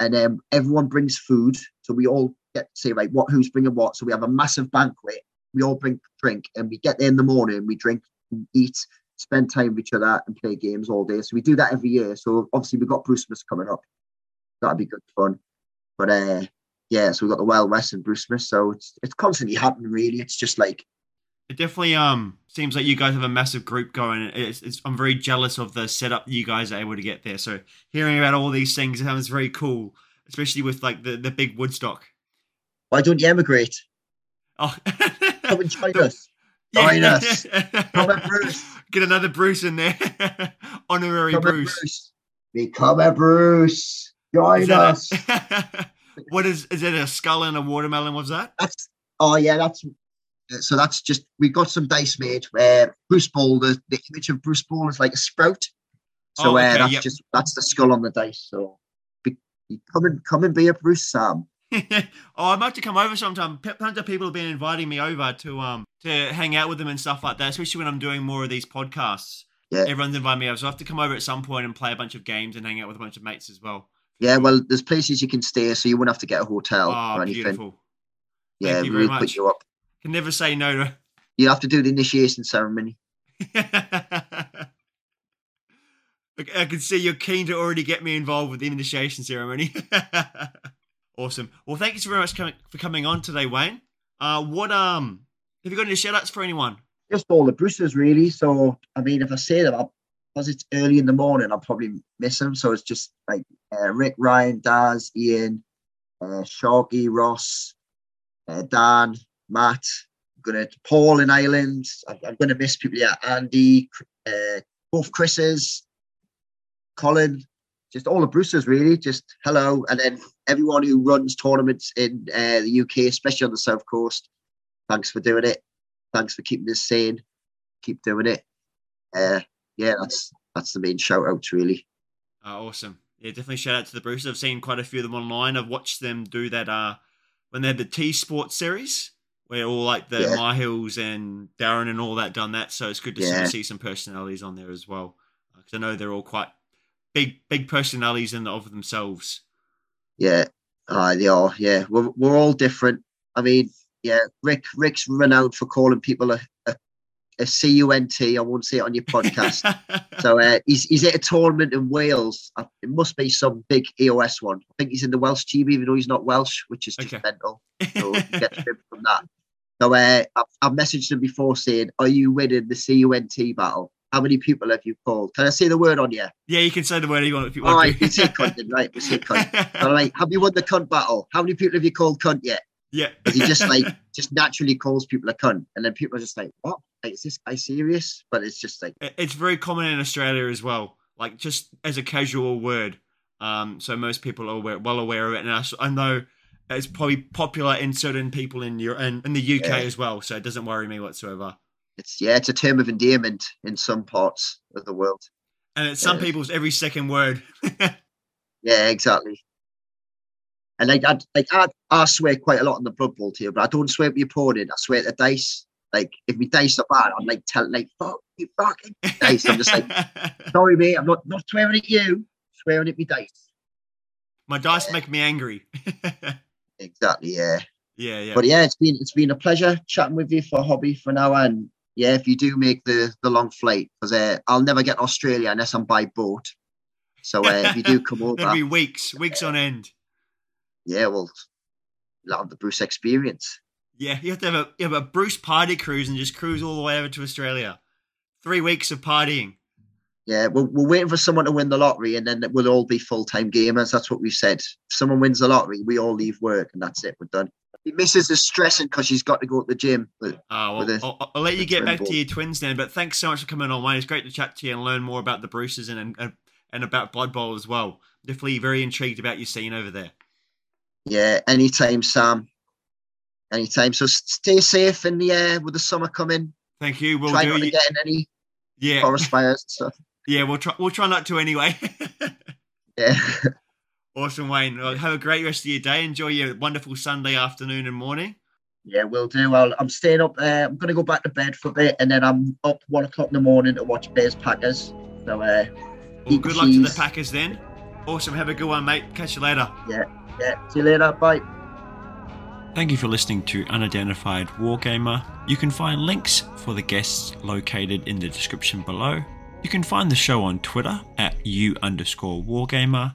and um, everyone brings food. So we all get to say, right, what who's bringing what. So we have a massive banquet. We all bring drink, and we get there in the morning. We drink, and eat, spend time with each other, and play games all day. So we do that every year. So obviously we've got Brucemas coming up. That'll be good fun. But uh, yeah, so we've got the Wild West and Brucemas. So it's it's constantly happening. Really, it's just like it definitely um seems like you guys have a massive group going. It's, it's, I'm very jealous of the setup you guys are able to get there. So hearing about all these things sounds very cool, especially with like the, the big Woodstock. Why don't you emigrate? Oh, come and join *laughs* us. Join us. *laughs* Come and Bruce. Get another Bruce in there. *laughs* Honorary Bruce. Bruce. Become a Bruce. Join us. A, *laughs* what is is it? A skull and a watermelon? Was that? That's oh yeah, that's so that's just we've got some dice made where Bruce Bowl, the, the image of Bruce Bowl is like a sprout. So oh, okay, uh, that's yep. just that's the skull on the dice. So be, come and come and be a Bruce Sam. *laughs* oh, I'd like to come over sometime. Tons of people have been inviting me over to um to hang out with them and stuff like that, especially when I'm doing more of these podcasts. Yeah. Everyone's inviting me over, so I have to come over at some point and play a bunch of games and hang out with a bunch of mates as well. Yeah, well, there's places you can stay, so you wouldn't have to get a hotel oh, or anything. Beautiful. Yeah, really put you up. Can never say no to. *laughs* You have to do the initiation ceremony. *laughs* I can see you're keen to already get me involved with the initiation ceremony. Awesome. Well, thank you so very much for coming on today, Wayne. Uh, what um, have you got any shout outs for anyone? Just all the Bruces, really. So, I mean, if I say them, I'll, because it's early in the morning, I'll probably miss them. So it's just like uh, Rick, Ryan, Daz, Ian, uh, Sharky, Ross, uh, Dan, Matt, I'm gonna Paul in Ireland. I'm, I'm gonna miss people. Yeah, Andy, uh, both Chris's, Colin, just all the Bruces really. Just hello, and then everyone who runs tournaments in uh, the UK, especially on the south coast. Thanks for doing it. Thanks for keeping us sane. Keep doing it. Uh, yeah, that's that's the main shout outs really. Uh, awesome. Yeah, definitely shout out to the Bruces. I've seen quite a few of them online. I've watched them do that uh when they had the T Sports series where all like the yeah. Mahils and Darren and all that done that. So it's good to yeah. see some personalities on there as well. Because I know they're all quite big, big personalities in of themselves. Yeah, uh, they are. Yeah, we're we're all different. I mean, yeah, Rick Rick's renowned for calling people a, a, a cunt. I won't say it on your podcast. *laughs* so uh, he's he's at a tournament in Wales. Uh, it must be some big EOS one. I think he's in the Welsh team, even though he's not Welsh, which is just okay. mental. So *laughs* get from that. So uh, I've, I've, messaged them before saying, "Are you winning the CUNT battle? How many people have you called? Can I say the word on you? Yeah, you can say the word you want. If you want All right, we say cunt, then, right? We say cunt. *laughs* All right, have you won the cunt battle? How many people have you called cunt yet? Yeah, he just like *laughs* just naturally calls people a cunt, and then people are just like, "What? Like, is this guy serious?" But it's just like it's very common in Australia as well, like just as a casual word. Um, so most people are well aware of it, and I, I know it's probably popular in certain people in your in, in the UK yeah. as well, so it doesn't worry me whatsoever. It's yeah, it's a term of endearment in some parts of the world. And it's some people's every second word. *laughs* Yeah, exactly. And like, I, like I, I swear quite a lot on the Blood Bowl too, but I don't swear with your opponent. I swear the dice. Like, if we dice are bad, I'm like, tell like, fuck you, fucking dice. I'm just like, *laughs* sorry, mate, I'm not not swearing at you, I'm swearing at me dice. My dice make me angry. *laughs* exactly. Yeah. Yeah, yeah. But yeah, it's been it's been a pleasure chatting with you for a hobby for now. And yeah, if you do make the the long flight, because uh, I'll never get to Australia unless I'm by boat. So uh, if you do *laughs* come over, That'll be weeks, weeks on end. Yeah, well, you'll have the Bruce experience. Yeah, you have to have a, you have a Bruce party cruise and just cruise all the way over to Australia. Three weeks of partying. Yeah, we're, we're waiting for someone to win the lottery, and then we'll all be full time gamers. That's what we've said. If someone wins the lottery, we all leave work, and that's it. We're done. He misses the stressing because she's got to go to the gym. Oh, well, a, I'll, I'll, let you get back ball. to your twins then. But thanks so much for coming on, mate. It's great to chat to you and learn more about the Bruces and and, and about Blood Bowl as well. Definitely very intrigued about your scene over there. Yeah, anytime, Sam. Anytime. So stay safe in the air with the summer coming. Thank you. We'll try do not to get in any yeah. forest fires and stuff. *laughs* Yeah, we'll try. We'll try not to anyway. *laughs* yeah. *laughs* Awesome, Wayne. Well, have a great rest of your day. Enjoy your wonderful Sunday afternoon and morning. Yeah, we'll do. Well, I'm staying up there. I'm going to go back to bed for a bit, and then I'm up one o'clock in the morning to watch Bears Packers. So, uh, well, good luck to the Packers then. Awesome. Have a good one, mate. Catch you later. Yeah. Yeah. See you later. Bye. Thank you for listening to Unidentified Wargamer. You can find links for the guests located in the description below. You can find the show on Twitter at u underscore wargamer